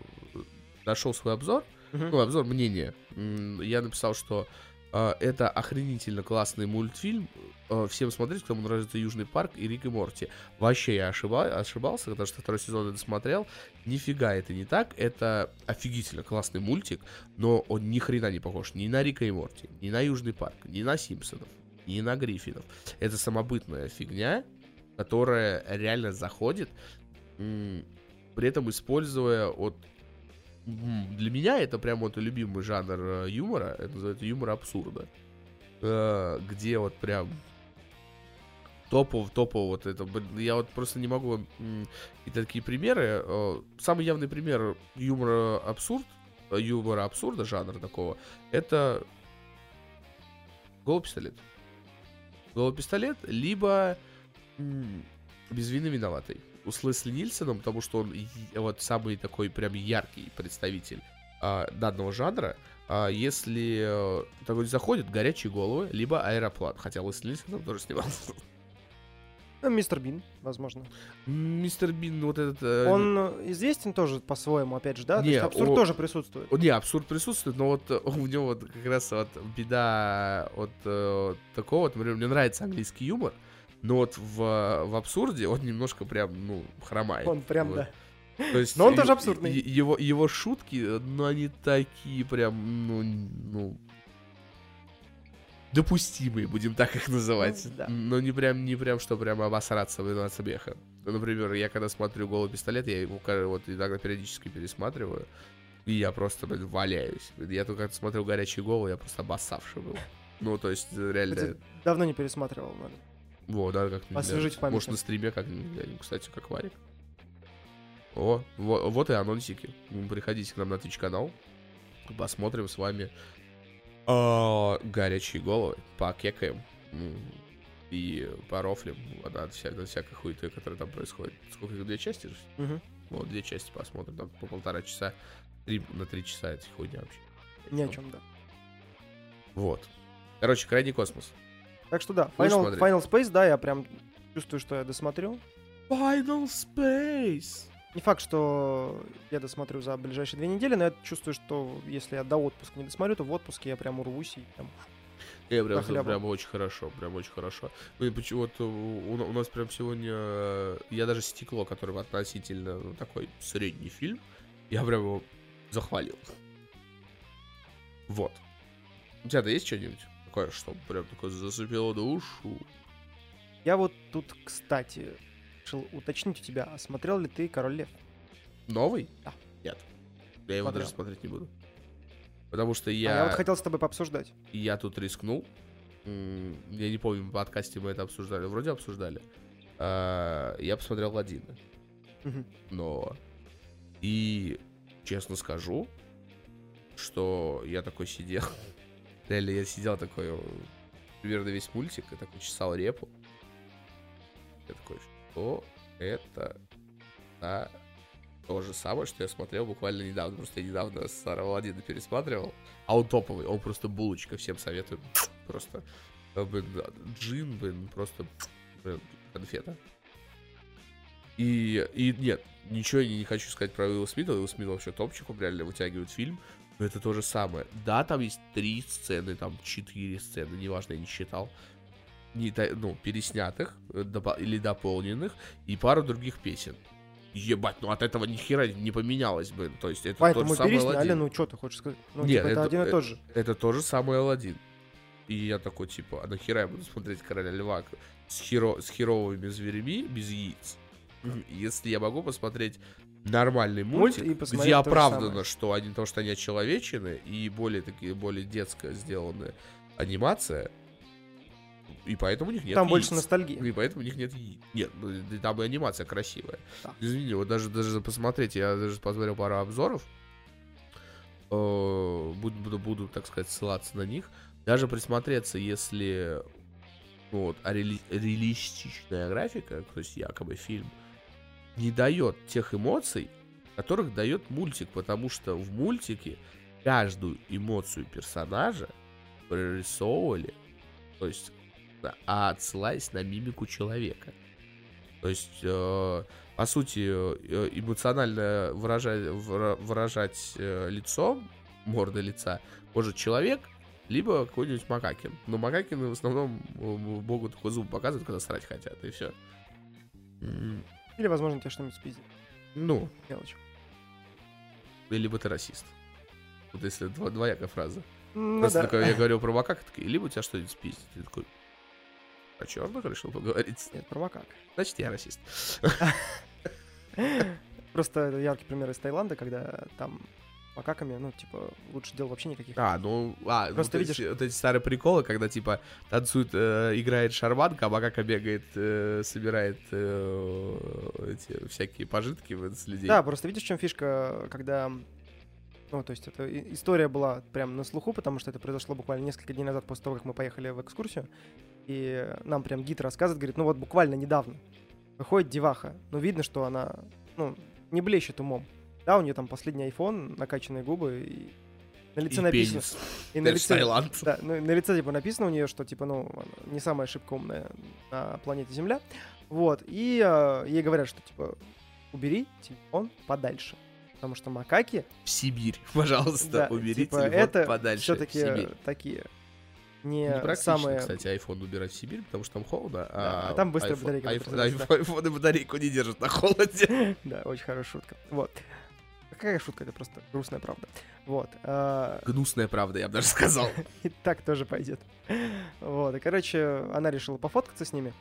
нашел свой обзор, Мгм. ну, обзор мнения. Я написал, что это охренительно классный мультфильм. Э, всем смотреть, кому нравится Южный парк и Рик и Морти. Вообще я ошиба- ошибался, потому что второй сезон это смотрел. Нифига это не так. Это офигительно классный мультик, но он ни хрена не похож ни на Рика и Морти, ни на Южный парк, ни на Симпсонов, ни на Гриффинов. Это самобытная фигня, которая реально заходит, при этом используя от М, Для меня это прям вот любимый жанр э, юмора, это называется юмор абсурда. Э, Где вот прям топов, топов вот это. Я вот просто не могу и такие примеры. Э, Самый явный пример юмора абсурд, юмора абсурда, жанра такого, это голый пистолет. Голый пистолет, либо без вины виноватый. С Лесли Нильсоном, потому что он вот самый такой прям яркий представитель а, данного жанра. А, если э, такой заходит, горячие головы, либо аэроплан. Хотя Лесли Нильсон там тоже снимался. Ну, мистер Бин, возможно. Мистер Бин, вот этот... э, Он э, известен тоже по-своему, опять же, да? То Не, есть абсурд о- тоже присутствует. Не, абсурд присутствует, но вот э, у него вот как раз вот беда вот э, такого, вот, мне нравится английский юмор, но вот в, в абсурде он немножко прям, ну, хромает. Он прям, Вот. да. То есть Но он тоже абсурдный. Его, его шутки, ну, они такие прям, ну, ну, допустимые, будем так их называть. Ну, да. Но не прям, не прям, что прям обосраться от смеха. Например, я когда смотрю «Голый пистолет», я его вот иногда периодически пересматриваю, и я просто, блин, валяюсь. Я только когда смотрел «Горячие головы», я просто обоссавший был. Ну, то есть, э, реально... Давно не пересматривал, надо. Во, да, как Освежить в памяти. Может, на стриме как-нибудь, глянем, кстати, как варик. О, во- вот и анонсики. Приходите к нам на Twitch канал. Посмотрим с вами а, горячие головы. Покекаем. И порофлим над, вся, над всякой хуетой, которая там происходит. Сколько их, две части же? Мгм. Вот, две части посмотрим. Там по полтора часа. Три, на три часа это хуйня вообще. Ни о чем, да. Вот. Короче, крайний космос. Так что да, Final? Final Space, да, я прям чувствую, что я досмотрю. Final Space. Не факт, что я досмотрю за ближайшие две недели, но я чувствую, что если я до отпуска не досмотрю, то в отпуске я прям урвусь и прям... Я прям, хлебу. прям очень хорошо, прям очень хорошо. Ну и почему-то у, у нас прям сегодня... э, Я даже «Стекло», который относительно ну, такой средний фильм, я прям его захвалил. Вот. У тебя-то есть что-нибудь такое, что прям такое зацепило душу? Я вот тут, кстати, решил уточнить у тебя, а смотрел ли ты «Король Лев»? Новый? Да. Нет. Я его Смотрел. даже смотреть не буду. Потому что А я... я вот хотел с тобой пообсуждать. Я тут рискнул. М, Я не помню, в подкасте мы это обсуждали. Вроде обсуждали. А, Я посмотрел Ладина. Мгм. Но... И честно скажу, что я такой сидел. Реально, я сидел такой, примерно весь мультик, и такой чесал репу. Я такой, что это за то же самое, что я смотрел буквально недавно. Просто я недавно с Аладдина пересматривал. А он топовый, он просто булочка, всем советую. Просто, э, блин, да, джин, блин, просто, блин, конфета. И, и нет, ничего я не хочу сказать про Уилла Смита. Уилл Смит вообще топчик, он реально вытягивает фильм. Но это то же самое. Да, там есть три сцены, там четыре сцены, неважно, я не считал. не, ну, переснятых э, допо- или дополненных, и пару других песен. Ебать, ну от этого ни хера не поменялось бы. То есть это Поэтому тот же самый пересняли, Аладдин. ну что ты хочешь сказать? Ну, Нет, типа, это, это- один и э, тот же. Это тоже самый Алладин. И я такой, типа, а нахера я буду смотреть Короля Льва с, херо, с херовыми зверями без яиц? Если я могу посмотреть нормальный Мульт мультик, и где оправдано, что они, то, что они очеловечены, и более такие, более детская сделанная анимация, и поэтому у них нет Там яиц. больше ностальгии. И поэтому у них нет яиц. Нет, ну, там и анимация красивая. Да. Извини, вот даже, даже посмотреть, я даже посмотрел пару обзоров, э, буду, буду, буду, так сказать, ссылаться на них. Даже присмотреться, если ну, вот, а реали- реалистичная графика, то есть якобы фильм, не дает тех эмоций, которых дает мультик, потому что в мультике каждую эмоцию персонажа прорисовывали, то есть а отсылаясь на мимику человека. То есть, э, по сути, э, эмоционально выражать, выра- выражать э, лицом, морда лица, может человек, либо какой-нибудь Макакин. Но Макакины в основном э, богу такой зуб показывают, когда срать хотят, и все. Или, возможно, тебе что-нибудь спиздит. Ну, Мелочь. либо ты расист. Вот если дво- двоякая фраза. Ну Просто да. такой, я говорю про макак, такой, либо у тебя что-нибудь спиздит. Ты такой, о черных решил поговорить? Нет, про макак. Значит, я расист. Просто яркий пример из Таиланда, когда там макаками, ну, типа, лучше дел вообще никаких. А, ну, а, Просто вот эти- видишь- вот эти старые приколы, когда, типа, танцует, э, играет шарманка, а макака бегает, э, собирает э, эти всякие пожитки с людей. Да, просто видишь, в чем фишка, когда... Ну, то есть, эта история была прям на слуху, потому что это произошло буквально несколько дней назад после того, как мы поехали в экскурсию. И нам прям гид рассказывает, говорит, ну вот буквально недавно выходит деваха. Ну, видно, что она, ну, не блещет умом. Да, у нее там последний iPhone, накачанные губы, и на лице И написано... пенис. И на лице, Таиланд. да, ну, на лице типа написано у нее, что типа, ну, не самая ошибка умная на планете Земля. Вот. И э, ей говорят, что типа убери телефон подальше. Потому что макаки, В Сибирь, пожалуйста, да, убери типа, телефон это подальше. все-таки такие не, Непрактично, самые... кстати, iPhone убирать в Сибирь, потому что там холодно. Да, а там быстро iPhone- батарейка iPhone, iPhone, iPhone батарейку не держит на холоде. Да, очень хорошая шутка. Вот. Какая шутка, это просто грустная правда. Вот. а, Гнусная правда, я бы даже сказал. И так тоже пойдет. Вот, и, короче, она решила пофоткаться с ними.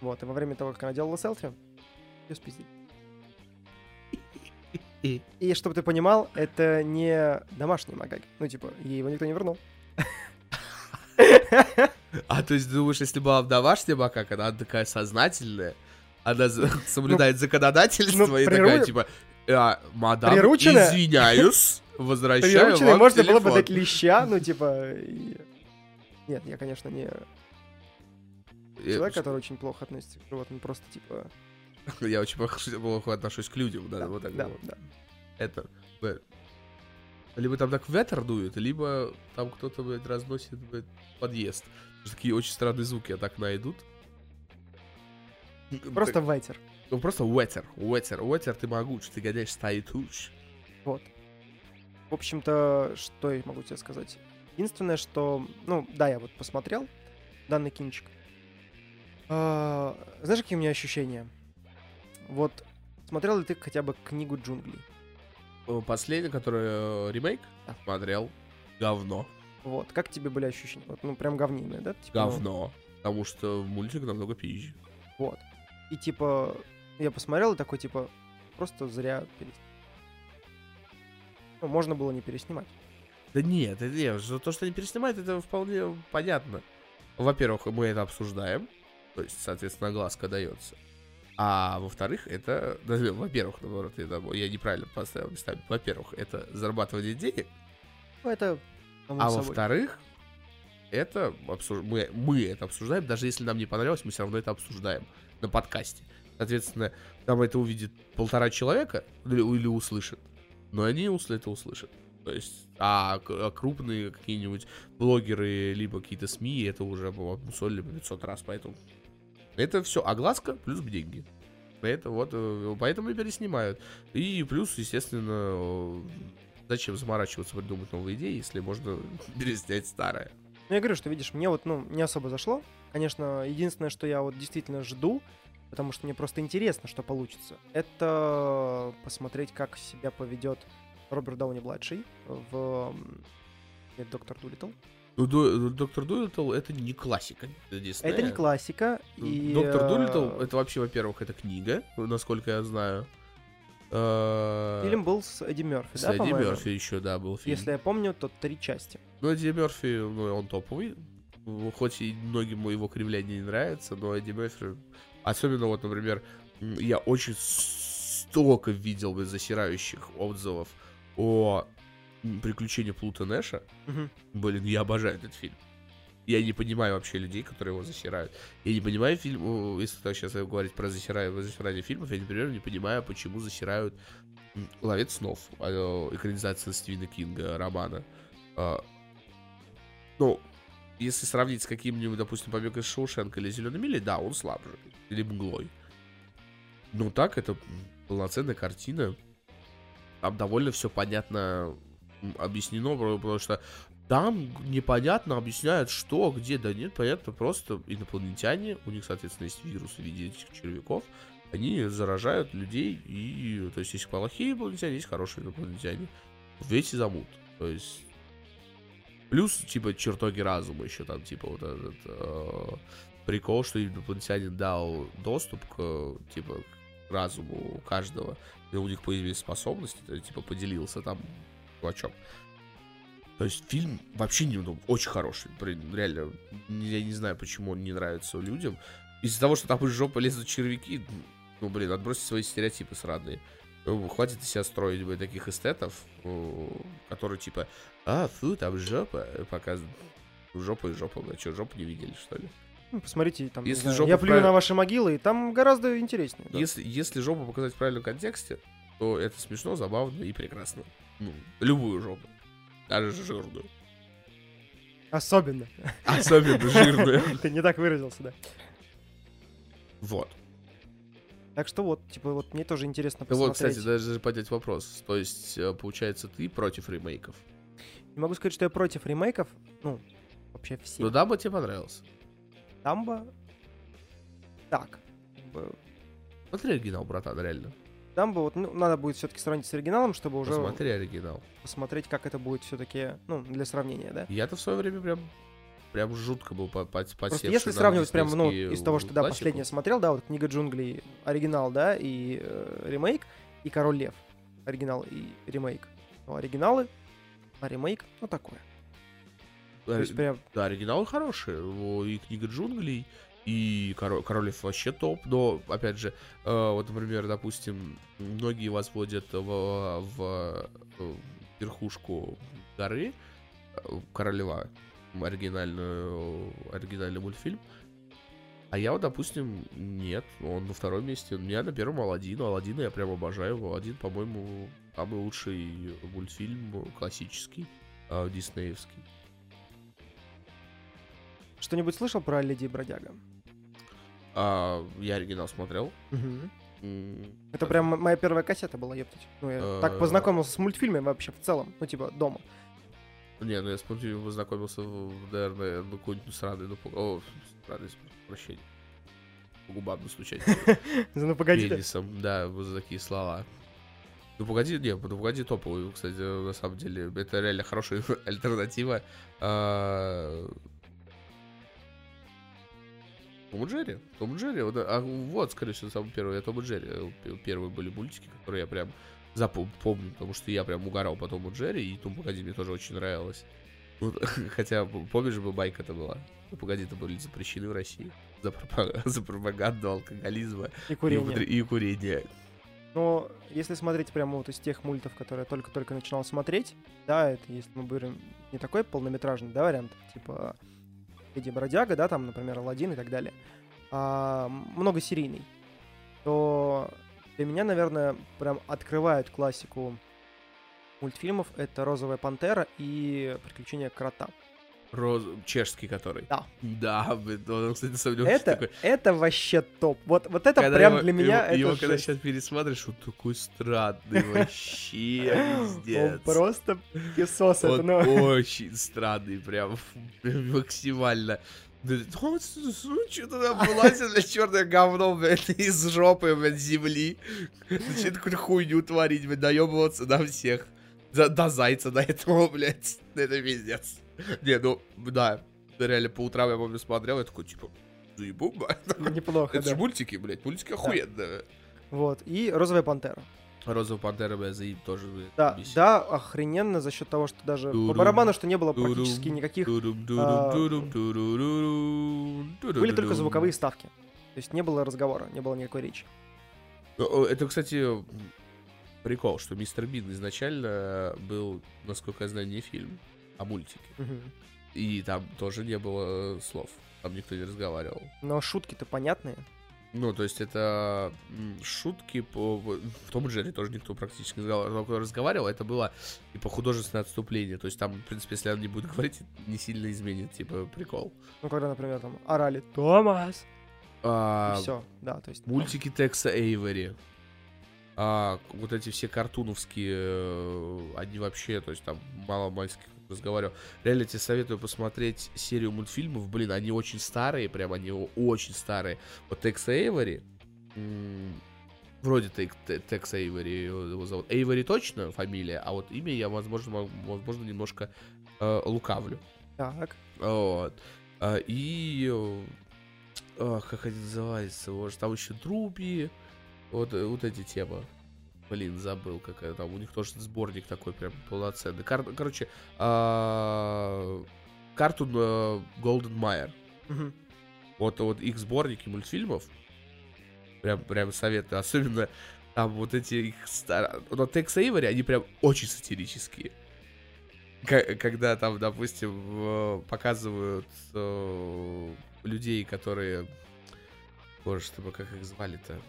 Вот, и во время того, как она делала селфи, ее спиздили. И- И чтобы ты понимал, это не домашний магаги. Ну, типа, ей его никто не вернул. А то есть думаешь, если была в домашнем макака, она такая сознательная, она за- соблюдает законодательство ну, и такая, типа, «А, мадам, Прирученная? извиняюсь, возвращаю вам можно было бы телефон». дать леща, ну, типа... Нет, я, конечно, не Я- человек, который очень плохо относится к животным, просто, типа... Я очень плохо отношусь к людям, да, Да, вот так да, вот. да. Это, либо там так ветер дует, либо там кто-то, блядь, разносит, блядь, подъезд. Такие очень странные звуки от окна идут. Просто ветер. Ну, просто ветер, ветер, ветер, ты могуч, ты гоняешь стаи туч. Вот. В общем-то, что я могу тебе сказать? Единственное, что... Ну, да, я вот посмотрел данный кинчик. А, знаешь, какие у меня ощущения? Вот, смотрел ли ты хотя бы книгу джунглей? Э, Последний, который э, ремейк, Да. смотрел, говно, Вот, как тебе были ощущения? Вот, ну, прям говниные, да? Типа, ну, говно. Потому что мультик намного пизже. вот. И типа, я посмотрел и такой, типа, просто зря перес- Ну, можно было не переснимать. Да нет, это нет, то, что они переснимают, это вполне понятно. Во-первых, мы это обсуждаем, то есть, соответственно, глазка дается. А во-вторых, это, да, во-первых, наоборот, это, я неправильно поставил местами. Во-первых, это зарабатывание денег, Ну, это... а во-вторых, это обсуж- мы, мы это обсуждаем, даже если нам не понравилось, мы все равно это обсуждаем на подкасте. Соответственно, там это увидит полтора человека или, или услышит, но они это услышат. То есть, а, а крупные какие-нибудь блогеры, либо какие-то СМИ, это уже обмусолили по 500 раз, поэтому это все огласка плюс деньги. Это вот, э, поэтому и переснимают. И плюс, естественно, э, зачем заморачиваться, придумать новые идеи, если можно переснять старое. Ну, я говорю, что, видишь, мне вот, ну, не особо зашло. Конечно, единственное, что я вот действительно жду, потому что мне просто интересно, что получится, это посмотреть, как себя поведет Роберт Дауни-младший в Доктор Дулиттл. Ну, Доктор Дулиттл это не классика. Диснея. Это не классика, и... Доктор э, Дулиттл это вообще, во-первых, это книга, насколько я знаю. Э, Фильм был с Эдди Мерфи, С да, Эдди? Мерфи еще, да, был фильм. Если я помню, то три части. Ну, Эдди Мерфи, ну, он топовый. Ну, Хоть и многим его кривляние не нравится, но Эдди Мерфи... Особенно вот, например, я очень столько видел засирающих отзывов о приключениях Плута Нэша. Мгм. Блин, я обожаю этот фильм. Я не понимаю вообще людей, которые его засирают. Я не понимаю фильм, если так сейчас говорить про засирание, засирание фильмов, я, например, не понимаю, почему засирают «Ловец снов», а, экранизация Стивена Кинга, романа. А, Ну, если сравнить с каким-нибудь, допустим, «Побег из Шоушенка» или «Зеленой мили», да, он слабже. Или «Мглой». Но так, это полноценная картина. Там довольно все понятно объяснено, потому что там непонятно объясняют, что, где, да нет, понятно, просто инопланетяне, у них, соответственно, есть вирус в виде этих червяков, они заражают людей, и, то есть, есть плохие инопланетяне, есть хорошие инопланетяне. В эти замут. То есть, плюс, типа, чертоги разума еще там, типа, вот этот э, прикол, что инопланетянин дал доступ к, типа, к разуму каждого, и у них появились способности, то есть, типа, поделился там чувачок. То есть фильм вообще не, ну, очень хороший. Блин, реально, я не знаю, почему он не нравится людям. Из-за того, что там из жопы лезут червяки, ну, блин, отбросьте свои стереотипы сраные. Ну, хватит из себя строить, блин, таких эстетов, ну, которые типа, а, фу, там жопа, показывают. Жопа и жопа, бля, что, жопу не видели, что ли? Ну, посмотрите, там, Если знаю, я плюю вправ- на ваши могилы, и там гораздо интереснее. да. Если, если жопу показать в правильном контексте, то это смешно, забавно и прекрасно. Ну, любую жопу. Даже жирную. Особенно. Особенно жирную. Ты не так выразился, да. Вот. Так что вот, типа, вот мне тоже интересно Ну вот, посмотреть. кстати, даже поднять вопрос. То есть, э, получается, ты против ремейков? Не могу сказать, что я против ремейков. Ну, вообще все. Ну, Дамбо тебе понравился. Дамбо... Так. Смотри оригинал, братан, реально. Дамбо, вот, ну, надо будет все-таки сравнить с оригиналом, чтобы уже Посмотри оригинал. посмотреть, как это будет все-таки, ну, для сравнения, да. Я-то в свое время прям прям жутко был по, по, Просто если сравнивать прям, ну, из того, что, да, последнее смотрел, да, вот «Книга джунглей», оригинал, да, и э, ремейк, и «Король лев», оригинал и ремейк. Ну, оригиналы, а ремейк, ну, такое. То есть прям, Да, оригиналы хорошие. И книга джунглей, и Коро- Король Лев вообще топ. Но, опять же, э, вот, например, допустим, многие возводят в, в, э, верхушку горы э, Королева, оригинальную, оригинальный мультфильм. А я вот, допустим, нет, он на втором месте. У меня на первом Алладин. Алладина я прям обожаю. Алладин, по-моему, самый лучший мультфильм классический, э, диснеевский. что-нибудь слышал про «Леди и бродяга»? А, я оригинал смотрел. М, Это прям моя первая кассета была, ептать. Ну, я так Э. познакомился с мультфильмами вообще в целом, ну, типа, дома. Не, ну я с мультфильмом познакомился, наверное, ну какой-нибудь сраный, ну, о, сраный, прощения. По губам настучать. Ну, погоди. Пенисом, да, вот такие слова. Ну погоди, не, ну погоди топовый, кстати, на самом деле, это реально хорошая альтернатива. Том и Джерри, Том и Джерри, вот, а вот, скорее всего, самый первый, Том и Джерри, П- первые были мультики, которые я прям запомню, потому что я прям угорал по Тому и Джерри, и Том Погоди мне тоже очень нравилось. Вот, хотя, помнишь бы, байка-то была? Ну, погоди-то были запрещены в России за, пропа- за пропаганду алкоголизма И и, курение. употре- и курения. Но если смотреть прямо вот из тех мультов, которые я только-только начинал смотреть, да, это если мы берем не такой полнометражный, да, вариант, типа Леди Бродяга, да, там, например, Алладин и так далее, а многосерийный, то для меня, наверное, прям открывают классику мультфильмов это «Розовая пантера» и «Приключения крота». Роз... Чешский который. Да. Да, блин, он, кстати, на деле Это, такой... это вообще топ. Вот, вот это Когда прям его- для меня его, это его когда сейчас пересматриваешь, он такой странный вообще, Он пиздец. просто песос. Он ну, очень странный, прям максимально. Он что-то там вылазит, блядь, черное говно, блядь, из жопы, блядь, земли. Начинает какую-то хуйню творить, блядь, наебываться на всех. За- до зайца до этого, блядь. Это пиздец. Не, ну, да. Реально, по утрам я помню смотрел, я такой, типа, заебу, блядь. неплохо, Это же да. мультики, блядь, мультики охуенные. Вот. И «Розовая пантера». Розовая пантера, блядь, заеб тоже, блядь, Да, бесит. да, охрененно за счет того, что даже по барабану, что не было практически никаких... А, Были только звуковые ставки. То есть не было разговора, не было никакой речи. Это, кстати, прикол, что Мистер Бин изначально был, насколько я знаю, не фильм, мультики. Мгм. И там тоже не было э, слов. Там никто не разговаривал. Но шутки-то понятные. Ну, то есть это шутки по... В том Джерри тоже никто практически не разговаривал. Кто разговаривал, это было типа художественное отступление. То есть там, в принципе, если он не будет говорить, не сильно изменит, типа, прикол. Ну, когда, например, там орали «Томас!» А, и все. Да, то есть... Мультики Текса Эйвери. А, вот эти все картуновские, э, они вообще, то есть там мало мальских разговаривал. Реально тебе советую посмотреть серию мультфильмов. Блин, они очень старые, прям они очень старые. Вот Текс Эйвери, м, вроде Тек- Те- Текс Эйвери его зовут. Эйвери точно фамилия, а вот имя я, возможно, мо- возможно немножко э, лукавлю. Так. Вот. А, И... э, а, как они называются? Может, там еще Друби. Вот, э, вот эти темы. Блин, забыл, какая там. У них тоже сборник такой прям полноценный. Кар- короче, а, картун э, Golden Майер. Мгм. Вот, вот их сборники мультфильмов. Прям, прям советую. Особенно там вот эти их стар... Но Текс Эйвори, они прям очень сатирические. К- когда там, допустим, э, показывают э, людей, которые... Боже, чтобы как их звали-то?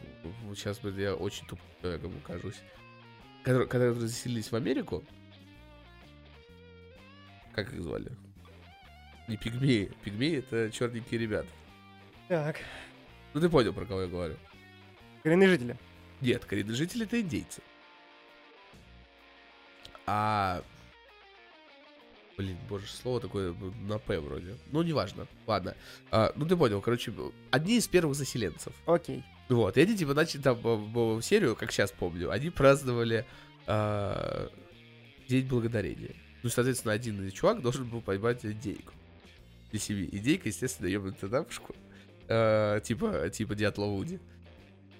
Сейчас я очень тупым человеком кажусь. Которые, которые заселились в Америку. Как их звали? Не пигмеи. Пигмеи это черненькие ребята. Так. Ну ты понял, про кого я говорю. Коренные жители. Нет, коренные жители это индейцы. А... Блин, боже, слово такое на П вроде. Ну, неважно. Ладно. А, ну, ты понял, короче, одни из первых заселенцев. Окей. Вот, и они, типа, начали там в серию, как сейчас помню, они праздновали а, День Благодарения. Ну, соответственно, один чувак должен был поймать индейку для семьи. Индейка, естественно, ебнутая дамушку. а, типа, типа Дятла Вуди.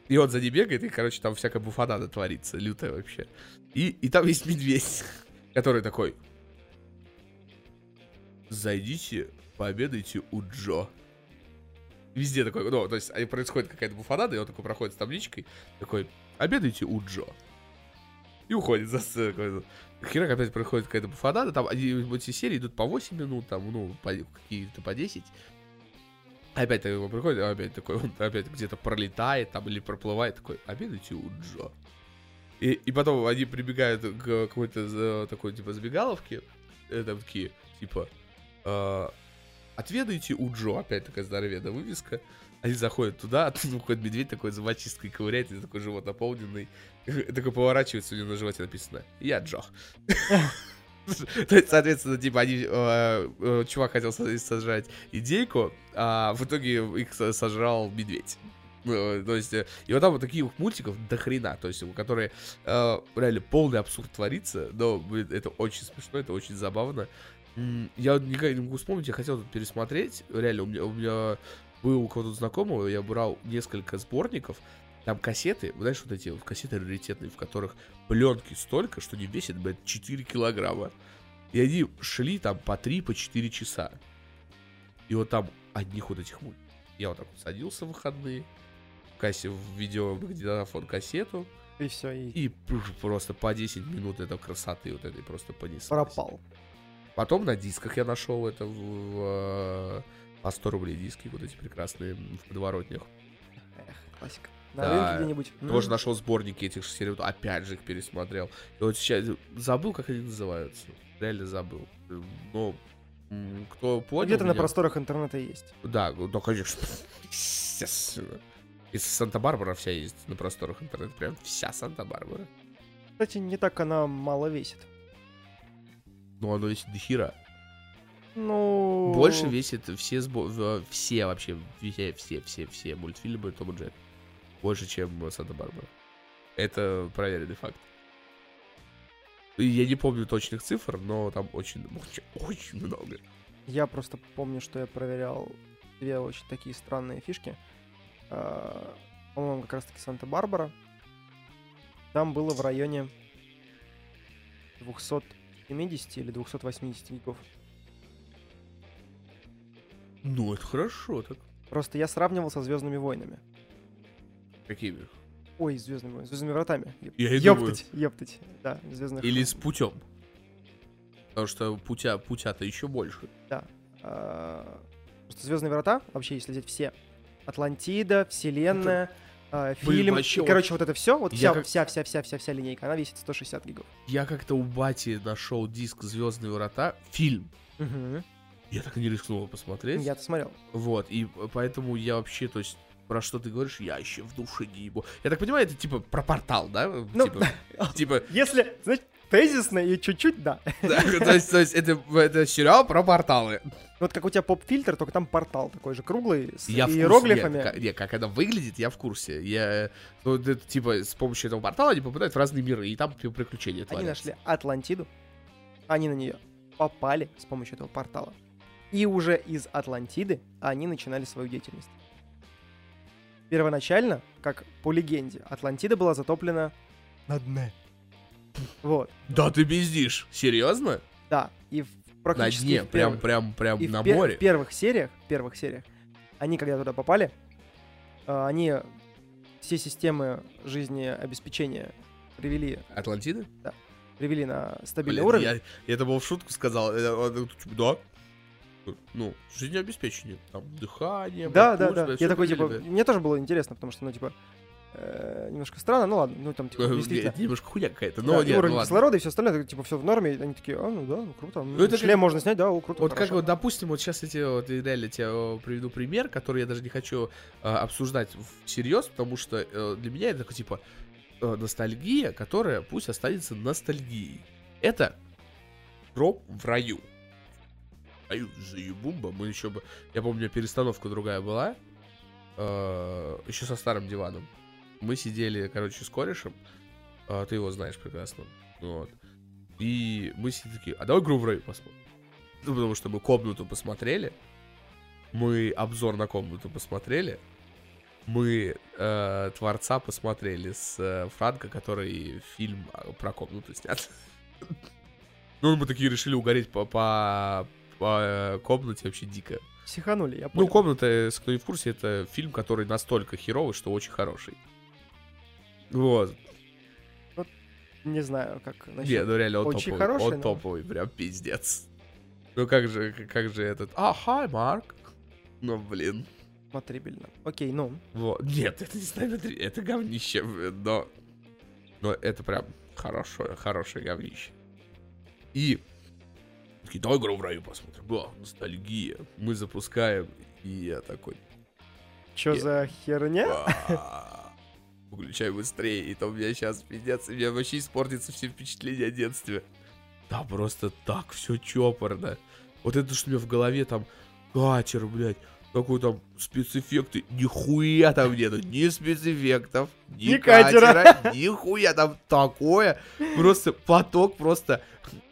И он за ней бегает, и, короче, там всякая буфанада творится, лютая вообще. И, и там есть медведь, который такой... Зайдите, пообедайте у Джо. Везде такой, ну, то есть происходит какая-то буфанада, и он такой проходит с табличкой, такой, обедайте у Джо. И уходит за сцену. такой, Херак опять происходит какая-то буфанада, там они, эти серии идут по 8 минут, там, ну, по- какие-то по 10. Опять такой приходит, а опять такой, он опять где-то пролетает там или проплывает, такой, обедайте у Джо. И, и потом они прибегают к какой-то за- такой, типа, забегаловке, э, там такие, типа, э, отведайте у Джо, опять такая здоровенная вывеска. Они заходят туда, а тут выходит медведь такой зубочисткой ковыряет, и такой живот наполненный. Такой поворачивается, у него на животе написано «Я Джо». Соответственно, типа, они, э, э, чувак хотел со- сожрать индейку, а в итоге их со- сожрал медведь. Ну, То есть, и вот там вот таких мультиков до хрена, то есть, которые э, реально полный абсурд творится, но, блин, это очень смешно, это очень забавно. Я никак не могу вспомнить, я хотел тут пересмотреть, реально, у меня, у меня был у кого-то знакомого, я брал несколько сборников, там кассеты, знаешь, вот эти вот кассеты раритетные, в которых пленки столько, что не весит, блядь, 4 килограмма. И они шли там по 3, по 4 часа. И вот там одних вот этих мультиков. Я вот так вот садился в выходные, в кассе в видеомагнитофон кассету, И все, и и пр- просто по 10 минут этой красоты вот этой просто понеслась. пропал. Потом на дисках я нашел это в, в, э, по 100 рублей диски, вот эти прекрасные в подворотнях. Эх, классика. На Да, рынке где-нибудь. Тоже М, нашел сборники этих серий, вот опять же их пересмотрел. И вот сейчас забыл, как они называются. Реально забыл. Но Кто понял Где-то на меня- просторах интернета есть. Да, да, конечно. Естественно. Из Санта-Барбара вся есть на просторах интернета. Прям вся Санта-Барбара. Кстати, не так она мало весит. Ну, оно весит до хера. Ну... Больше весит все, сбо- все вообще, все, все, все, все мультфильмы Том и Джек. Больше, чем Санта-Барбара. Это проверенный факт. Я не помню точных цифр, но там очень, очень, очень много. Я просто помню, что я проверял две очень такие странные фишки. А, По-моему, как раз-таки Санта-Барбара. Там было в районе 270 или 280 гигов. Ну, это хорошо так. Просто я сравнивал со Звездными войнами. Какими? Ой, Звездными войнами, Звездными вратами. Я и думаю. Ептать, ептать. Да, Звездных Или с путем. Потому что путя, путя-то еще больше. А, Просто Звездные врата, вообще, если взять все, Атлантида, Вселенная, а, Блин, фильм, вообще и, короче, вот это все, вот вся, как- вся, вся, вся, вся, вся линейка, она весит 160 гигов. Я как-то у бати нашел диск Звездные врата, фильм. Я так и не рискнул его посмотреть. Я-то смотрел. Вот, и поэтому я вообще, то есть, про что ты говоришь, я еще в душе не ебу. Я так понимаю, это типа про портал, да? Ну, типа, типа, Если, знаете, тезисно и чуть-чуть, да. то есть, то есть это, сериал про порталы. Вот как у тебя поп-фильтр, только там портал такой же круглый, с Я иероглифами. нет, ка- не, как это выглядит, я в курсе. Я, ну, это, типа, с помощью этого портала они попадают в разные миры, и там типа, приключения Они нашли Атлантиду, они на нее попали с помощью этого портала. И уже из Атлантиды они начинали свою деятельность. Первоначально, как по легенде, Атлантида была затоплена на дне. Вот, Да ты пиздишь, серьезно? да. И в- На практически дне, в прям, первых- прям, прям и в на пер- море. в первых сериях, в первых сериях, они, когда туда попали, а, они все системы жизнеобеспечения привели, Атлантида? привели на стабильный Блин, уровень. я, я это был в шутку сказал. э, э, типа, Да. Ну, жизнеобеспечение. Там дыхание. Да, да, да. Я такой, типа, мне тоже было интересно, потому что, ну, типа, э, немножко странно, ну ладно, ну там, типа, да. Э, действительно. Немножко хуйня какая-то, да, но и нет, ну уровень ладно. кислорода и все остальное, это, типа, все в норме, и они такие, а, ну да, ну круто, ну, это шлем как- можно снять, да, о, круто, Вот как хорошо». вот, допустим, вот сейчас я тебе вот реально тебе э, приведу пример, который я даже не хочу э, обсуждать всерьез, потому что э, для меня это такой типа э, ностальгия, которая пусть останется ностальгией. Это гроб в раю. Раю заебумба. Мы еще бы. Я помню, у меня перестановка другая была. еще со старым диваном. Мы сидели, короче, с корешем. э, ты его знаешь прекрасно. Вот. И мы сидели такие, а давай игру в раю посмотрим. Ну, потому что мы комнату посмотрели. Мы обзор на комнату посмотрели. Мы э, Творца посмотрели с э, Франко, который фильм э, про комнату снят. Ну, мы такие решили угореть по, по, по, э, комнате вообще дико. Психанули, я Ну, понял. комната, если кто не в курсе, это фильм, который настолько херовый, что очень хороший. Вот. Не знаю, как Не, насчет... ну реально, он очень топовый. хороший, он но- топовый, прям пиздец. Ну как же, как же этот... А, хай, Марк. Ну, блин. смотрибельно. Окей, ну, Вот. Нет, это не смотри, это говнище, но... Но это прям хорошее, хорошее говнище. И... Такие, давай игру в раю посмотрим. О, ностальгия. Мы запускаем, и я такой... чё Е- за херня? «А, Выключай быстрее, и то у меня сейчас пиздец, у меня вообще испортится все впечатления о детстве. Да, просто так все чопорно. Вот это, что у меня в голове там катер, блядь, какой там спецэффекты. Нихуя там нету, ни спецэффектов, ни, Ни катера. катера, нихуя там такое. Просто поток просто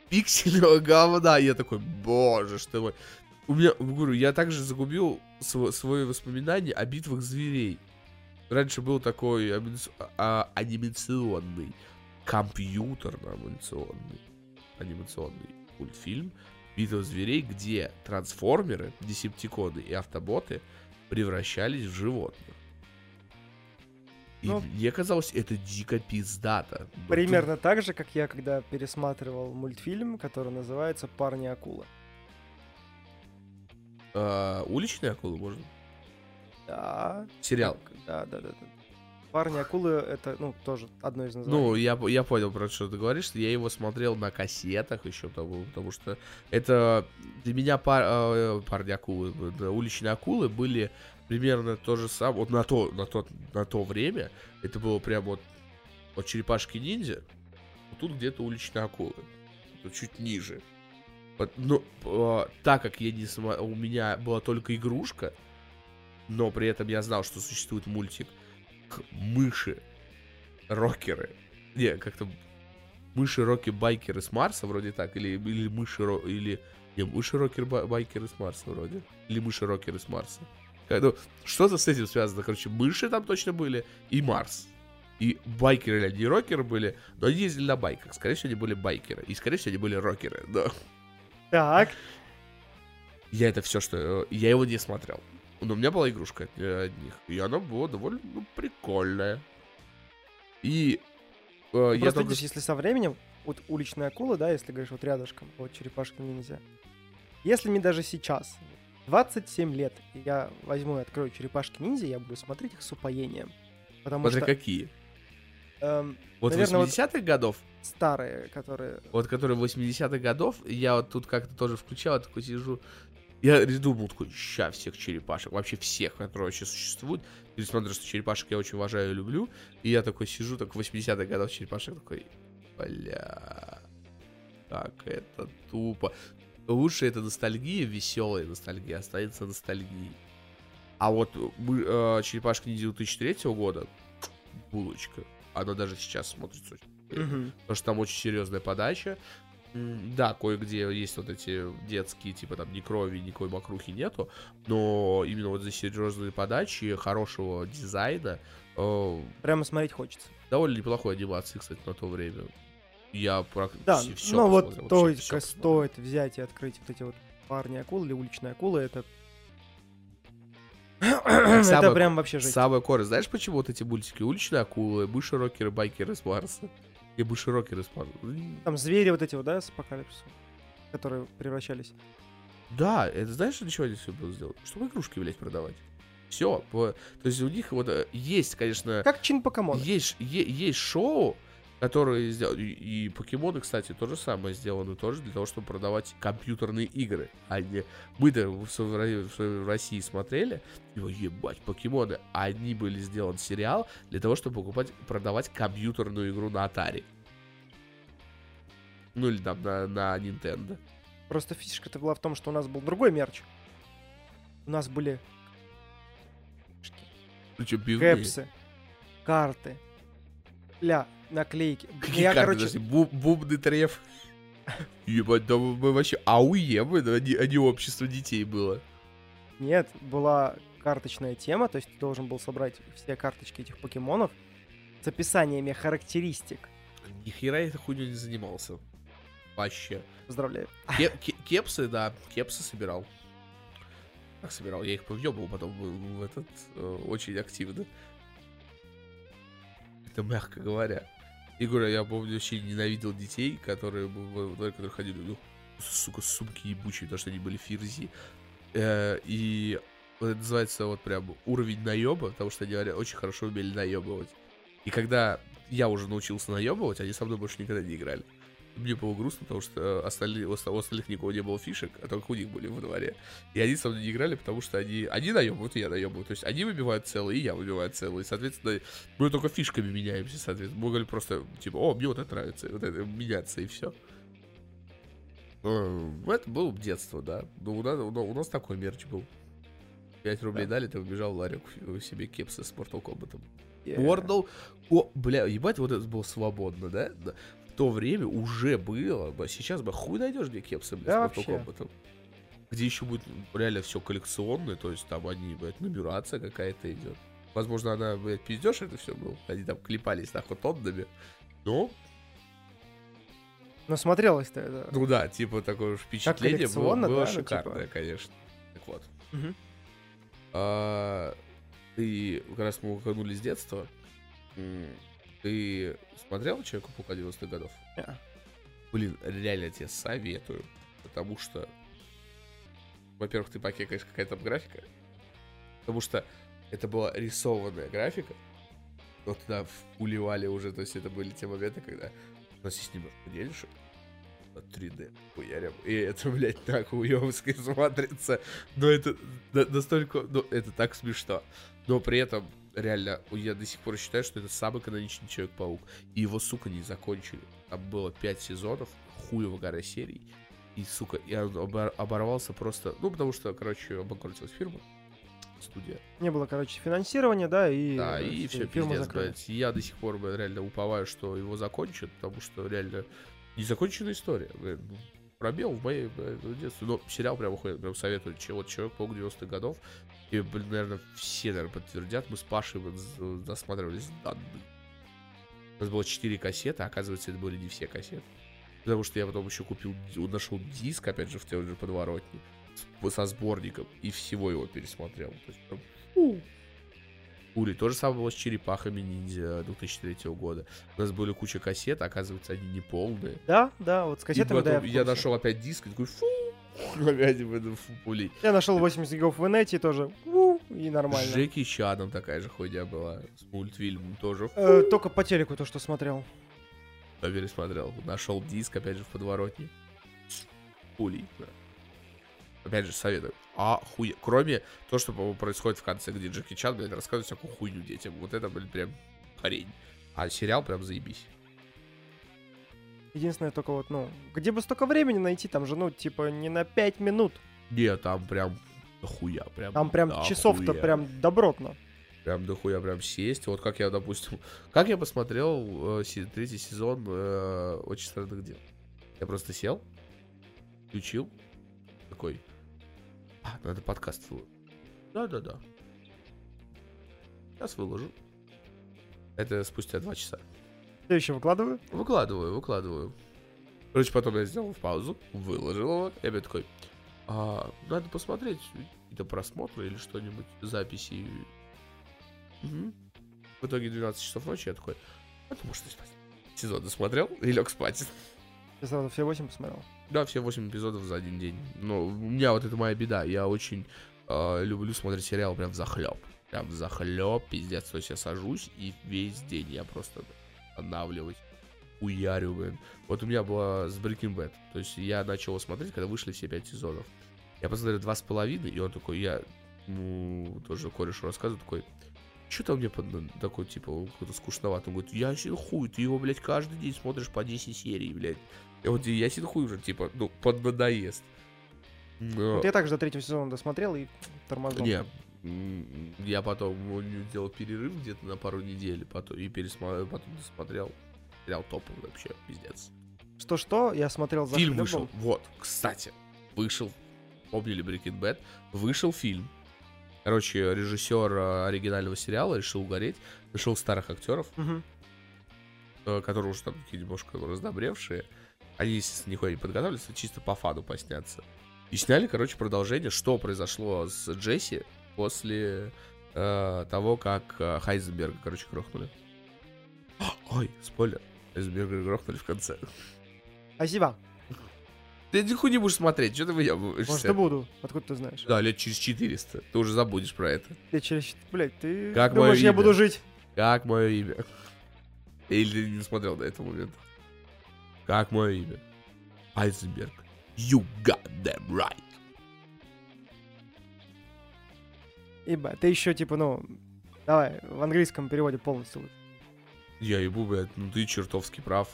пиксельного говна. Я такой, боже, что мой. У меня, говорю, я также загубил сво- свои воспоминания о битвах зверей. Раньше был такой а- анимационный, компьютерно-анимационный, анимационный мультфильм «Битва зверей», где трансформеры, десептиконы и автоботы превращались в животных. И Ну, мне казалось, это дико пиздато. Но Примерно так же, как я, когда пересматривал мультфильм, который называется «Парни-акула». а, уличные акулы можно? Да. Сериал. Да, да, да. да. Парни акулы это, ну, тоже одно из названий. Ну, я, я понял, про что ты говоришь. Я его смотрел на кассетах еще того, потому что это для меня пар, э, парни акулы, да, уличные акулы были примерно то же самое. Вот на то, на то, на то время это было прям вот от черепашки ниндзя. Вот тут где-то уличные акулы. Тут чуть ниже. Вот, Но э, так как я не смо... у меня была только игрушка, но при этом я знал, что существует мультик мыши рокеры. Не, как-то мыши роки байкеры с Марса вроде так или или мыши ро... или не мыши рокеры байкеры с Марса вроде или мыши рокеры с Марса. Ну, что-то с этим связано. Короче, мыши там точно были и Марс. И байкеры или не рокеры были, но они ездили на байках. Скорее всего, они были байкеры. И, скорее всего, они были рокеры, да. Так. Я это все, что... Я его не смотрел. Но у меня была игрушка от них. И она была довольно ну, прикольная. И... Э, ну, я Просто только... видишь, если со временем, вот уличная акула, да, если говоришь вот рядышком, вот черепашка нельзя. Если мне даже сейчас 27 лет, я возьму и открою черепашки ниндзя, я буду смотреть их с упоением. Потому Смотри, что... какие? Эм, вот наверное, 80-х вот годов? Старые, которые... Вот которые 80-х годов, я вот тут как-то тоже включал, такой сижу, я думал такой, ща всех черепашек, вообще всех, которые вообще существуют. Несмотря что черепашек я очень уважаю и люблю. И я такой сижу, так в 80-х годах черепашек такой, бля, как это тупо. Лучше это ностальгия, веселая ностальгия, останется ностальгией. А вот э, черепашка ниндзя 2003 года, булочка, она даже сейчас смотрится очень. Потому что там очень серьезная подача. Да, кое-где есть вот эти детские, типа там ни крови, никакой мокрухи нету, но именно вот за серьезные подачи, хорошего дизайна... Э, Прямо смотреть хочется. Довольно неплохой анимации, кстати, на то время. Я практически да, все Ну вот только стоит взять и открыть вот эти вот парни акулы или уличные акулы, это это прям вообще жесть. Самая кора. Знаешь, почему вот эти мультики? Уличные акулы, мыши, рокеры, байкеры с Марса. Бы широкий респаун. Там звери вот эти вот, да, с апокалипсисом, которые превращались. Да, это знаешь, для чего они все было сделано? Чтобы игрушки, блядь, продавать. Все. То есть у них вот э, есть, конечно... Как чин покемон. Есть, есть шоу, которые сделали. И, и покемоны, кстати, то же самое сделаны тоже для того, чтобы продавать компьютерные игры. Они, мы-то в, в, России смотрели, его ебать, покемоны. Они были сделан сериал для того, чтобы покупать, продавать компьютерную игру на Atari. Ну или там на, на Nintendo. Просто фишка-то была в том, что у нас был другой мерч. У нас были Причем Кэпсы, карты, ля, наклейки. Какие я, карты, короче... Буб, бубный треф. Ебать, да мы вообще АУЕ, а не, а не общество детей было. Нет, была карточная тема, то есть ты должен был собрать все карточки этих покемонов с описаниями характеристик. Ни хера я этой хуйней не занимался. Вообще. Поздравляю. Кеп, кепсы, да, кепсы собирал. Как собирал? Я их повъебал потом в этот э, очень активно. Это мягко говоря. И говорю, я помню, вообще ненавидел детей, которые, которые ходили, ну, сука, сумки ебучие, потому что они были фирзи. Э, и это называется вот прям уровень наеба, потому что они очень хорошо умели наебывать. И когда я уже научился наебывать, они со мной больше никогда не играли мне было грустно, потому что остальные, у остальных никого не было фишек, а только у них были во дворе. И они со мной не играли, потому что они, они наебывают, и я наебываю. То есть они выбивают целые, и я выбиваю целые. Соответственно, мы только фишками меняемся, соответственно. Мы говорили просто, типа, о, мне вот это нравится, вот это меняться, и все. Ну, это было детство, да. Но у нас, у нас такой мерч был. 5 рублей да. дали, ты убежал в ларек себе кепсы с Mortal Kombat. Yeah. Wordle. О, бля, ебать, вот это было свободно, да? То время уже было. Сейчас бы хуй найдешь где кепсы, блядь, да, с Mortal Где еще будет реально все коллекционное, то есть там они, блядь, нумерация какая-то идет. Возможно, она, блядь, пиздешь это все был. Они там клепались нахуй тоннами. Но но смотрелось-то это. Ну да, типа такое впечатление было, было да, ну, шикарное, ну, типа... конечно. Так вот. Угу. А, ты, как раз мы уходнули с детства, ты смотрел Человека-паука 90-х годов? Yeah. Блин, реально тебе советую. Потому что, во-первых, ты покекаешь, какая там графика. Потому что это была рисованная графика. вот туда впуливали уже, то есть это были те моменты, когда у нас есть немножко денежек, 3D хуярим. И это, блядь, так уёбски смотрится. Но это настолько... Ну, это так смешно. Но при этом, реально, я до сих пор считаю, что это самый каноничный Человек-паук. И его, сука, не закончили. Там было 5 сезонов, хуево гора серий. И, сука, я оборвался просто... Ну, потому что, короче, обанкротилась фирма студия. Не было, короче, финансирования, да, и... Да, и все, пиздец, блядь. Я до сих пор, блядь, реально уповаю, что его закончат, потому что реально незаконченная история. Блядь. Ну, пробел в моей детстве. Но сериал прям уходит, прям советую. Вот Человек-паук 90-х годов. И, блин, наверное, все, наверное, подтвердят. Мы с Пашей досматривались данные. У нас было 4 кассеты, а оказывается, это были не все кассеты. Потому что я потом еще купил, нашел диск, опять же, в той же подворотне со сборником и всего его пересмотрел. То есть, прям. Ури. То же самое было с черепахами ниндзя 2003 года. У нас были куча кассет, оказывается, они не полные. Да, да, вот с кассетами, и потом да, я, я нашел опять диск и такой, фу, опять пулей. Я нашел 80 гигов в инете тоже, и нормально. С Джеки Чаном такая же ходя была, с мультфильмом тоже. Э, только по телеку то, что смотрел. Я пересмотрел. Нашел диск, опять же, в подворотне. Пулей, да. Опять же, советую. Охуе... Кроме то, что происходит в конце, где Джеки Чан, блядь, рассказывает всякую хуйню детям. Вот это, блин, прям хрень. А сериал прям заебись. Единственное, только вот, ну, где бы столько времени найти, там же, ну, типа, не на 5 минут. Не, там прям дохуя, прям Там прям часов-то прям добротно. Прям дохуя прям сесть. Вот как я, допустим, как я посмотрел э, третий сезон э, Очень странных дел. Я просто сел, включил, такой, а, надо подкаст выложить. Да-да-да. Сейчас выложу. Это спустя два часа. Я еще выкладываю? Выкладываю, выкладываю. Короче, потом я сделал паузу, выложил его. Я опять такой, а, надо посмотреть какие-то просмотры или что-нибудь, записи. Угу. В итоге 12 часов ночи я такой, а ты можешь спать. Сезон досмотрел и лег спать. Я сразу все 8 посмотрел. Да, все 8 эпизодов за один день. Но у меня вот это моя беда. Я очень э, люблю смотреть сериал прям в захлеб. Прям в захлеб, пиздец. То есть я сажусь и весь день я просто останавливаюсь. Уярю, блин. Вот у меня было с Breaking Bad. То есть я начал смотреть, когда вышли все пять сезонов. Я посмотрел два с половиной, и он такой, я, ну, тоже корешу рассказываю, такой, что там мне под, такой, типа, какой-то скучновато. Он говорит, я хуй, ты его, блядь, каждый день смотришь по 10 серий, блядь. И вот ясен хуй уже, типа, ну, под надоест. Но... Вот я также до третьего сезона досмотрел и тормознул. Не, я потом сделал перерыв где-то на пару недель, потом и пересмотрел, потом досмотрел. Сериал топовый вообще, пиздец. Что-что? Я смотрел за Фильм вышел, вот, кстати, вышел, помнили Breaking Bad, вышел фильм. Короче, режиссер э, оригинального сериала решил угореть, нашел старых актеров, угу. которые уже там такие немножко раздобревшие. Они, естественно, нихуя не подготовились, чисто по фану посняться. И сняли, короче, продолжение, что произошло с Джесси после э, того, как э, Хайзенберга, короче, грохнули. Ой, спойлер. Хайзенберга грохнули в конце. Спасибо. Ты нихуя не будешь смотреть, что ты выебываешься? Может, и буду. Откуда ты знаешь? Да, лет через 400. Ты уже забудешь про это. Лет через 400. Блядь, ты как думаешь, я буду жить? Как мое имя? Или ты не смотрел до этого момента? Как мое имя? Айзенберг. You got them right. Ибо, ты еще, типа, ну, давай, в английском переводе полностью. Я ебу, блядь, ну ты чертовски прав.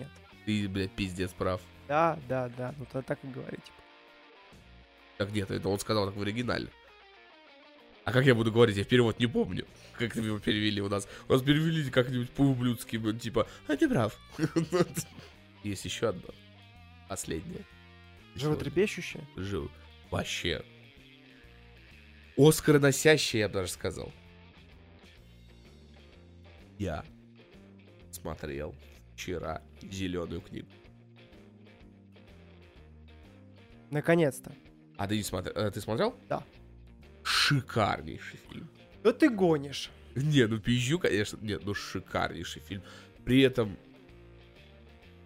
Нет. Ты, блядь, пиздец прав. Да, да, да, ну то так и говори, типа. Как нет, это он сказал так в оригинале. А как я буду говорить, я перевод не помню. Как его перевели у нас. У нас перевели как-нибудь по-ублюдски, типа, а ты прав. Есть еще одно. Последнее. Животрепещущее? Жив. Вообще. Оскароносящее, я бы даже сказал. Я смотрел вчера зеленую книгу. Наконец-то. А ты не смотрел? Э, ты смотрел? Да шикарнейший фильм. Да ты гонишь. Не, ну пизжу, конечно. Нет, ну шикарнейший фильм. При этом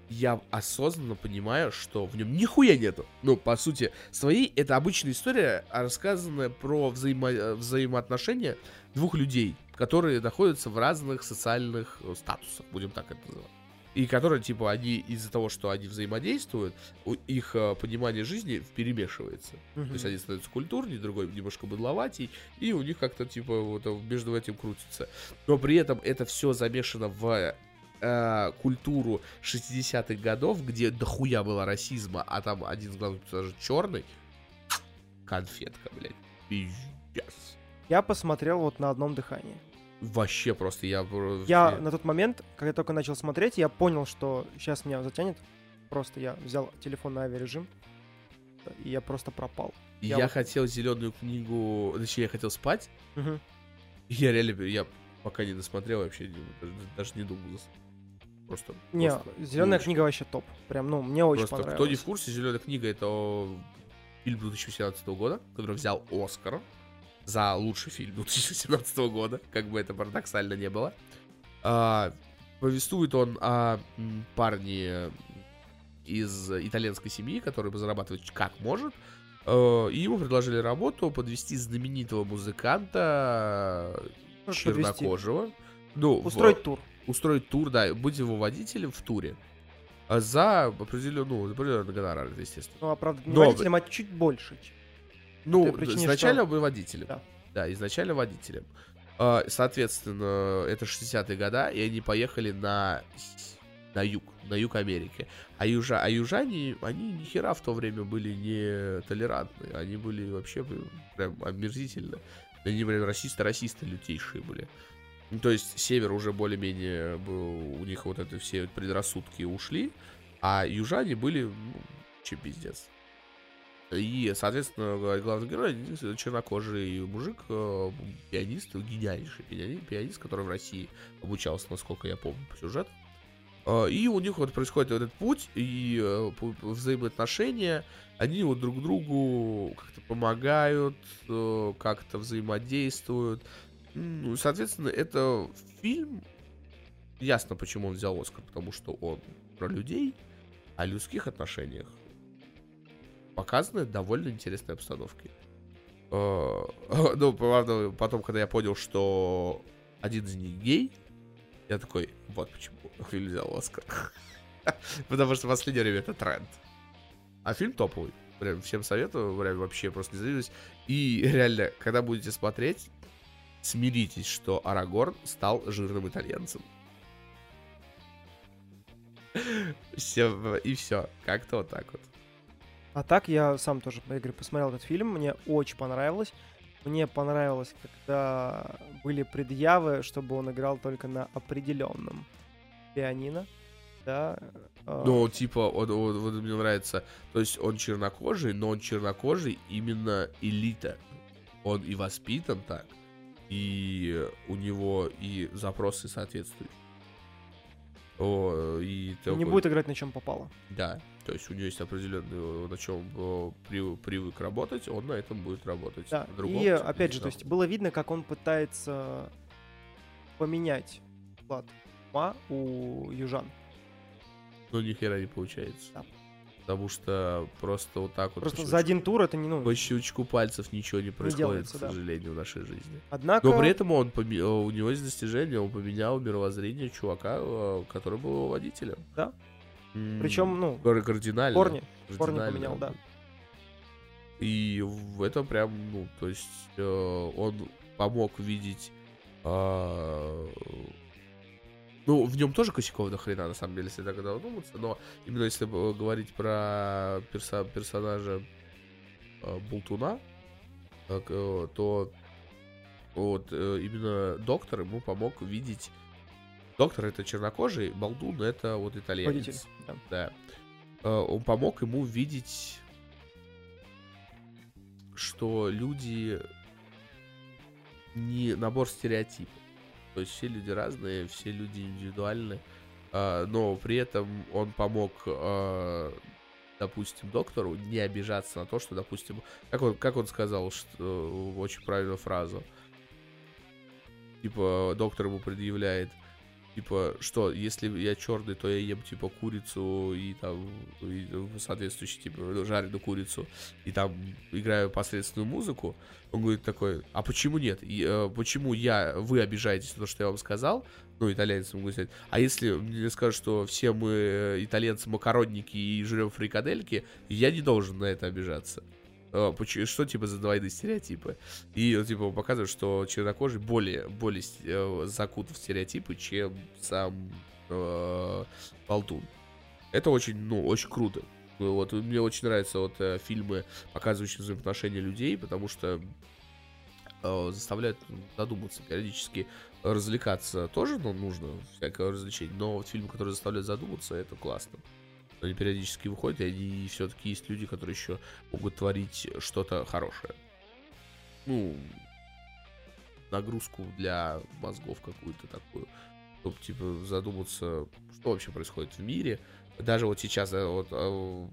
я осознанно понимаю, что в нем нихуя нету. Ну, по сути, своей это обычная история, рассказанная про взаимо... взаимоотношения двух людей, которые находятся в разных социальных э, статусах, будем так это называть. И которые, типа, они из-за того, что они взаимодействуют, у- их э, понимание жизни перемешивается. То есть Мгм. один становится культурней, другой немножко быдловатей, и у них как-то, типа, вот э, между этим крутится. Но при этом это все замешано в э, культуру 60-х годов, где дохуя было расизма, а там один из главных персонажей черный. Конфетка, блядь. Пиздец. Я посмотрел вот на одном дыхании. Вообще просто я... Я на тот момент, когда только начал смотреть, я понял, что сейчас меня затянет. Просто я взял телефон на авиарежим, и я просто пропал. Я, я вот- хотел зеленую книгу, точнее, я хотел спать. Мгм. Я реально, я пока не досмотрел вообще, даже, не думал. Просто. Не, просто зеленая книга вообще топ. Прям, ну, мне очень Просто понравилось. кто не в курсе, зеленая книга это фильм 2018 года, который взял Оскар за лучший фильм 2017 года, как бы это парадоксально не было. А, повествует он о парне из итальянской семьи, который зарабатывает как может. Э, И ему предложили работу подвести знаменитого музыканта подвести? чернокожего. Ну, в- Устроить тур. устроить тур, да, быть его водителем в туре. А За определенную, ну, определенный гонорар, естественно. Ну, а правда, не Но- водителем, а чуть больше. Ну, причине, изначально что- водителем. Да. Да. изначально водителем. А, Соответственно, это 60-е года, и они поехали на, на юг, на юг Америки. А, южа, а южане, они ни хера в то время были не толерантны. Они были вообще прям омерзительны. Они прям расисты-расисты лютейшие были. Ну, то есть север уже более-менее был, у них вот это все предрассудки ушли, а южане были, ну, че пиздец. И, соответственно, главный герой чернокожий мужик, э, пианист, гениальнейший пиани- пианист, который в России обучался, насколько я помню, по сюжету. Э, И у них вот происходит этот путь и э, взаимоотношения. Они вот друг другу как-то помогают, как-то взаимодействуют. Ну, соответственно, это фильм. Ясно, почему он взял Оскар, потому что он про людей, о людских отношениях показаны довольно интересной обстановке. Э, Ну, правда, потом, когда я понял, что один из них гей, я такой, вот почему фильм взял Оскар. Потому что в последнее время это тренд. А фильм топовый. Прям всем советую, прям вообще просто не завидуюсь. И реально, когда будете смотреть, смиритесь, что Арагорн стал жирным итальянцем. Все, и все. Как-то вот так вот. А так я сам тоже, я говорю, посмотрел этот фильм, мне очень понравилось. Мне понравилось, когда были предъявы, чтобы он играл только на определенном пианино. Да. э, Ну, типа, он, он- вот мне нравится, то есть он чернокожий, но он чернокожий именно элита. Он и воспитан так, и у него и запросы соответствуют. О, и не такой- будет играть на чем попало. Да, то есть у него есть определенный, э, на чем э, при- привык работать, он на этом будет работать. Да. На другом И опять не же, то есть было видно, как он пытается поменять склад ума у южан. Но ни хера не получается. Да. Потому что просто вот так вот Просто по за один тур это не ну. По щелчку пальцев ничего не происходит, делается, к да. сожалению, в нашей жизни. Однако. Но при этом он поме- э, у него есть достижение, он поменял мировоззрение чувака, который был его водителем. Да. Причем, ну, кар- кардинально. корни. корни поменял, да. И в это прям, ну, то есть э, он помог видеть. э, ну, в нем тоже косяков до хрена, на самом деле, если так задуматься, но именно если бы говорить про перса- персонажа э, Болтуна, так, э, то вот э, именно доктор ему помог видеть. Доктор это чернокожий, Болтун это вот итальянец. Водитель. Да. Да. Э, Он помог ему видеть, что люди не набор стереотипов. То есть все люди разные, все люди индивидуальны. А, Но при этом он помог, а, допустим, доктору не обижаться на то, что, допустим, как он, как он сказал, что, очень правильную фразу. Типа, доктор ему предъявляет, Типа, что, если я черный, то я ем, типа, курицу и там, и, соответствующий, типа, жареную курицу, и там играю посредственную музыку. Он говорит такой, а почему нет? И, э, почему я, вы обижаетесь на то, что я вам сказал? Ну, итальянцы могут сказать. А если мне скажут, что все мы э, итальянцы макаронники и жрем фрикадельки, я не должен на это обижаться. Э, что типа за двойные стереотипы. И типа показывает, что чернокожий более, более э, закут в стереотипы, чем сам э, Болтун. Это очень, ну, очень круто. Вот, мне очень нравятся вот э, фильмы, показывающие взаимоотношения людей, потому что э, заставляют задуматься периодически развлекаться тоже ну, нужно, всякое развлечение, но вот фильмы, которые заставляют задуматься, это классно. Они периодически выходят, и они все-таки есть люди, которые еще могут творить что-то хорошее. Ну, нагрузку для мозгов какую-то такую, чтобы, типа, задуматься, что вообще происходит в мире. Даже вот сейчас, вот, а,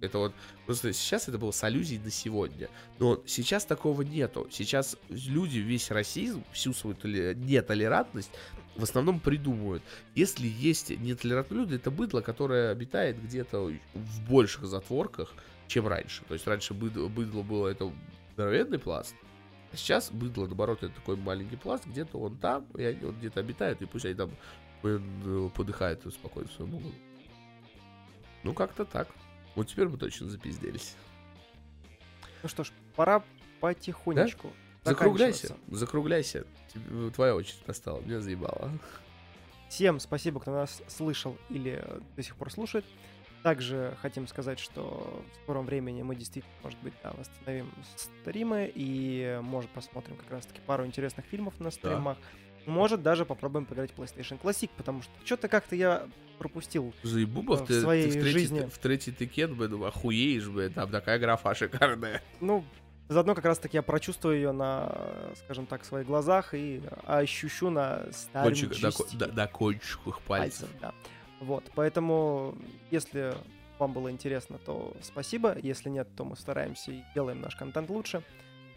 это вот, просто сейчас это было с аллюзией на сегодня. Но сейчас такого нету. Сейчас люди, весь расизм, всю свою нетолерантность в основном придумывают. Если есть нетолерантные люди, это быдло, которое обитает где-то в больших затворках, чем раньше. То есть раньше быдло, быдло было это здоровенный пласт, а сейчас быдло, наоборот, это такой маленький пласт, где-то он там, и они вот где-то обитают, и пусть они там э, подыхают спокойно в своем углу. Ну, как-то так. Вот теперь мы точно запизделись. Ну что ж, пора потихонечку. Да? Закругляйся, закругляйся. Твоя очередь настала, меня заебало. Всем спасибо, кто нас слышал или до сих пор слушает. Также хотим сказать, что в скором времени мы действительно, может быть, да, восстановим стримы и, может, посмотрим как раз-таки пару интересных фильмов на стримах. Да. Может, даже попробуем поиграть в PlayStation Classic, потому что что-то как-то я пропустил Заебубов, в ты, своей ты в третий, жизни. В третий тикет, бы, охуеешь, бы, там такая графа шикарная. Ну, заодно как раз-таки я прочувствую ее на, скажем так, своих глазах и ощущу на старом Кончик, до, до, до кончиков пальцев. пальцев да. Вот, поэтому, если вам было интересно, то спасибо. Если нет, то мы стараемся и делаем наш контент лучше.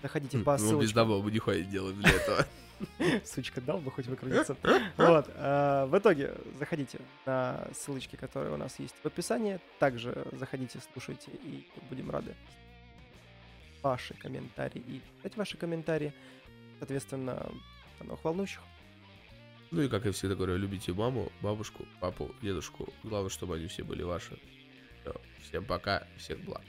Заходите хм, по ссылочке. Ну, без мы нихуя не делаем для этого. Сучка дал бы хоть выкрутиться. Вот. Э, в итоге заходите на ссылочки, которые у нас есть в описании. Также заходите, слушайте, и будем рады ваши комментарии и читать ваши комментарии. Соответственно, до новых волнующих. Ну и как я всегда говорю, любите маму, бабушку, папу, дедушку. Главное, чтобы они все были ваши. Все. Всем пока, всех благ.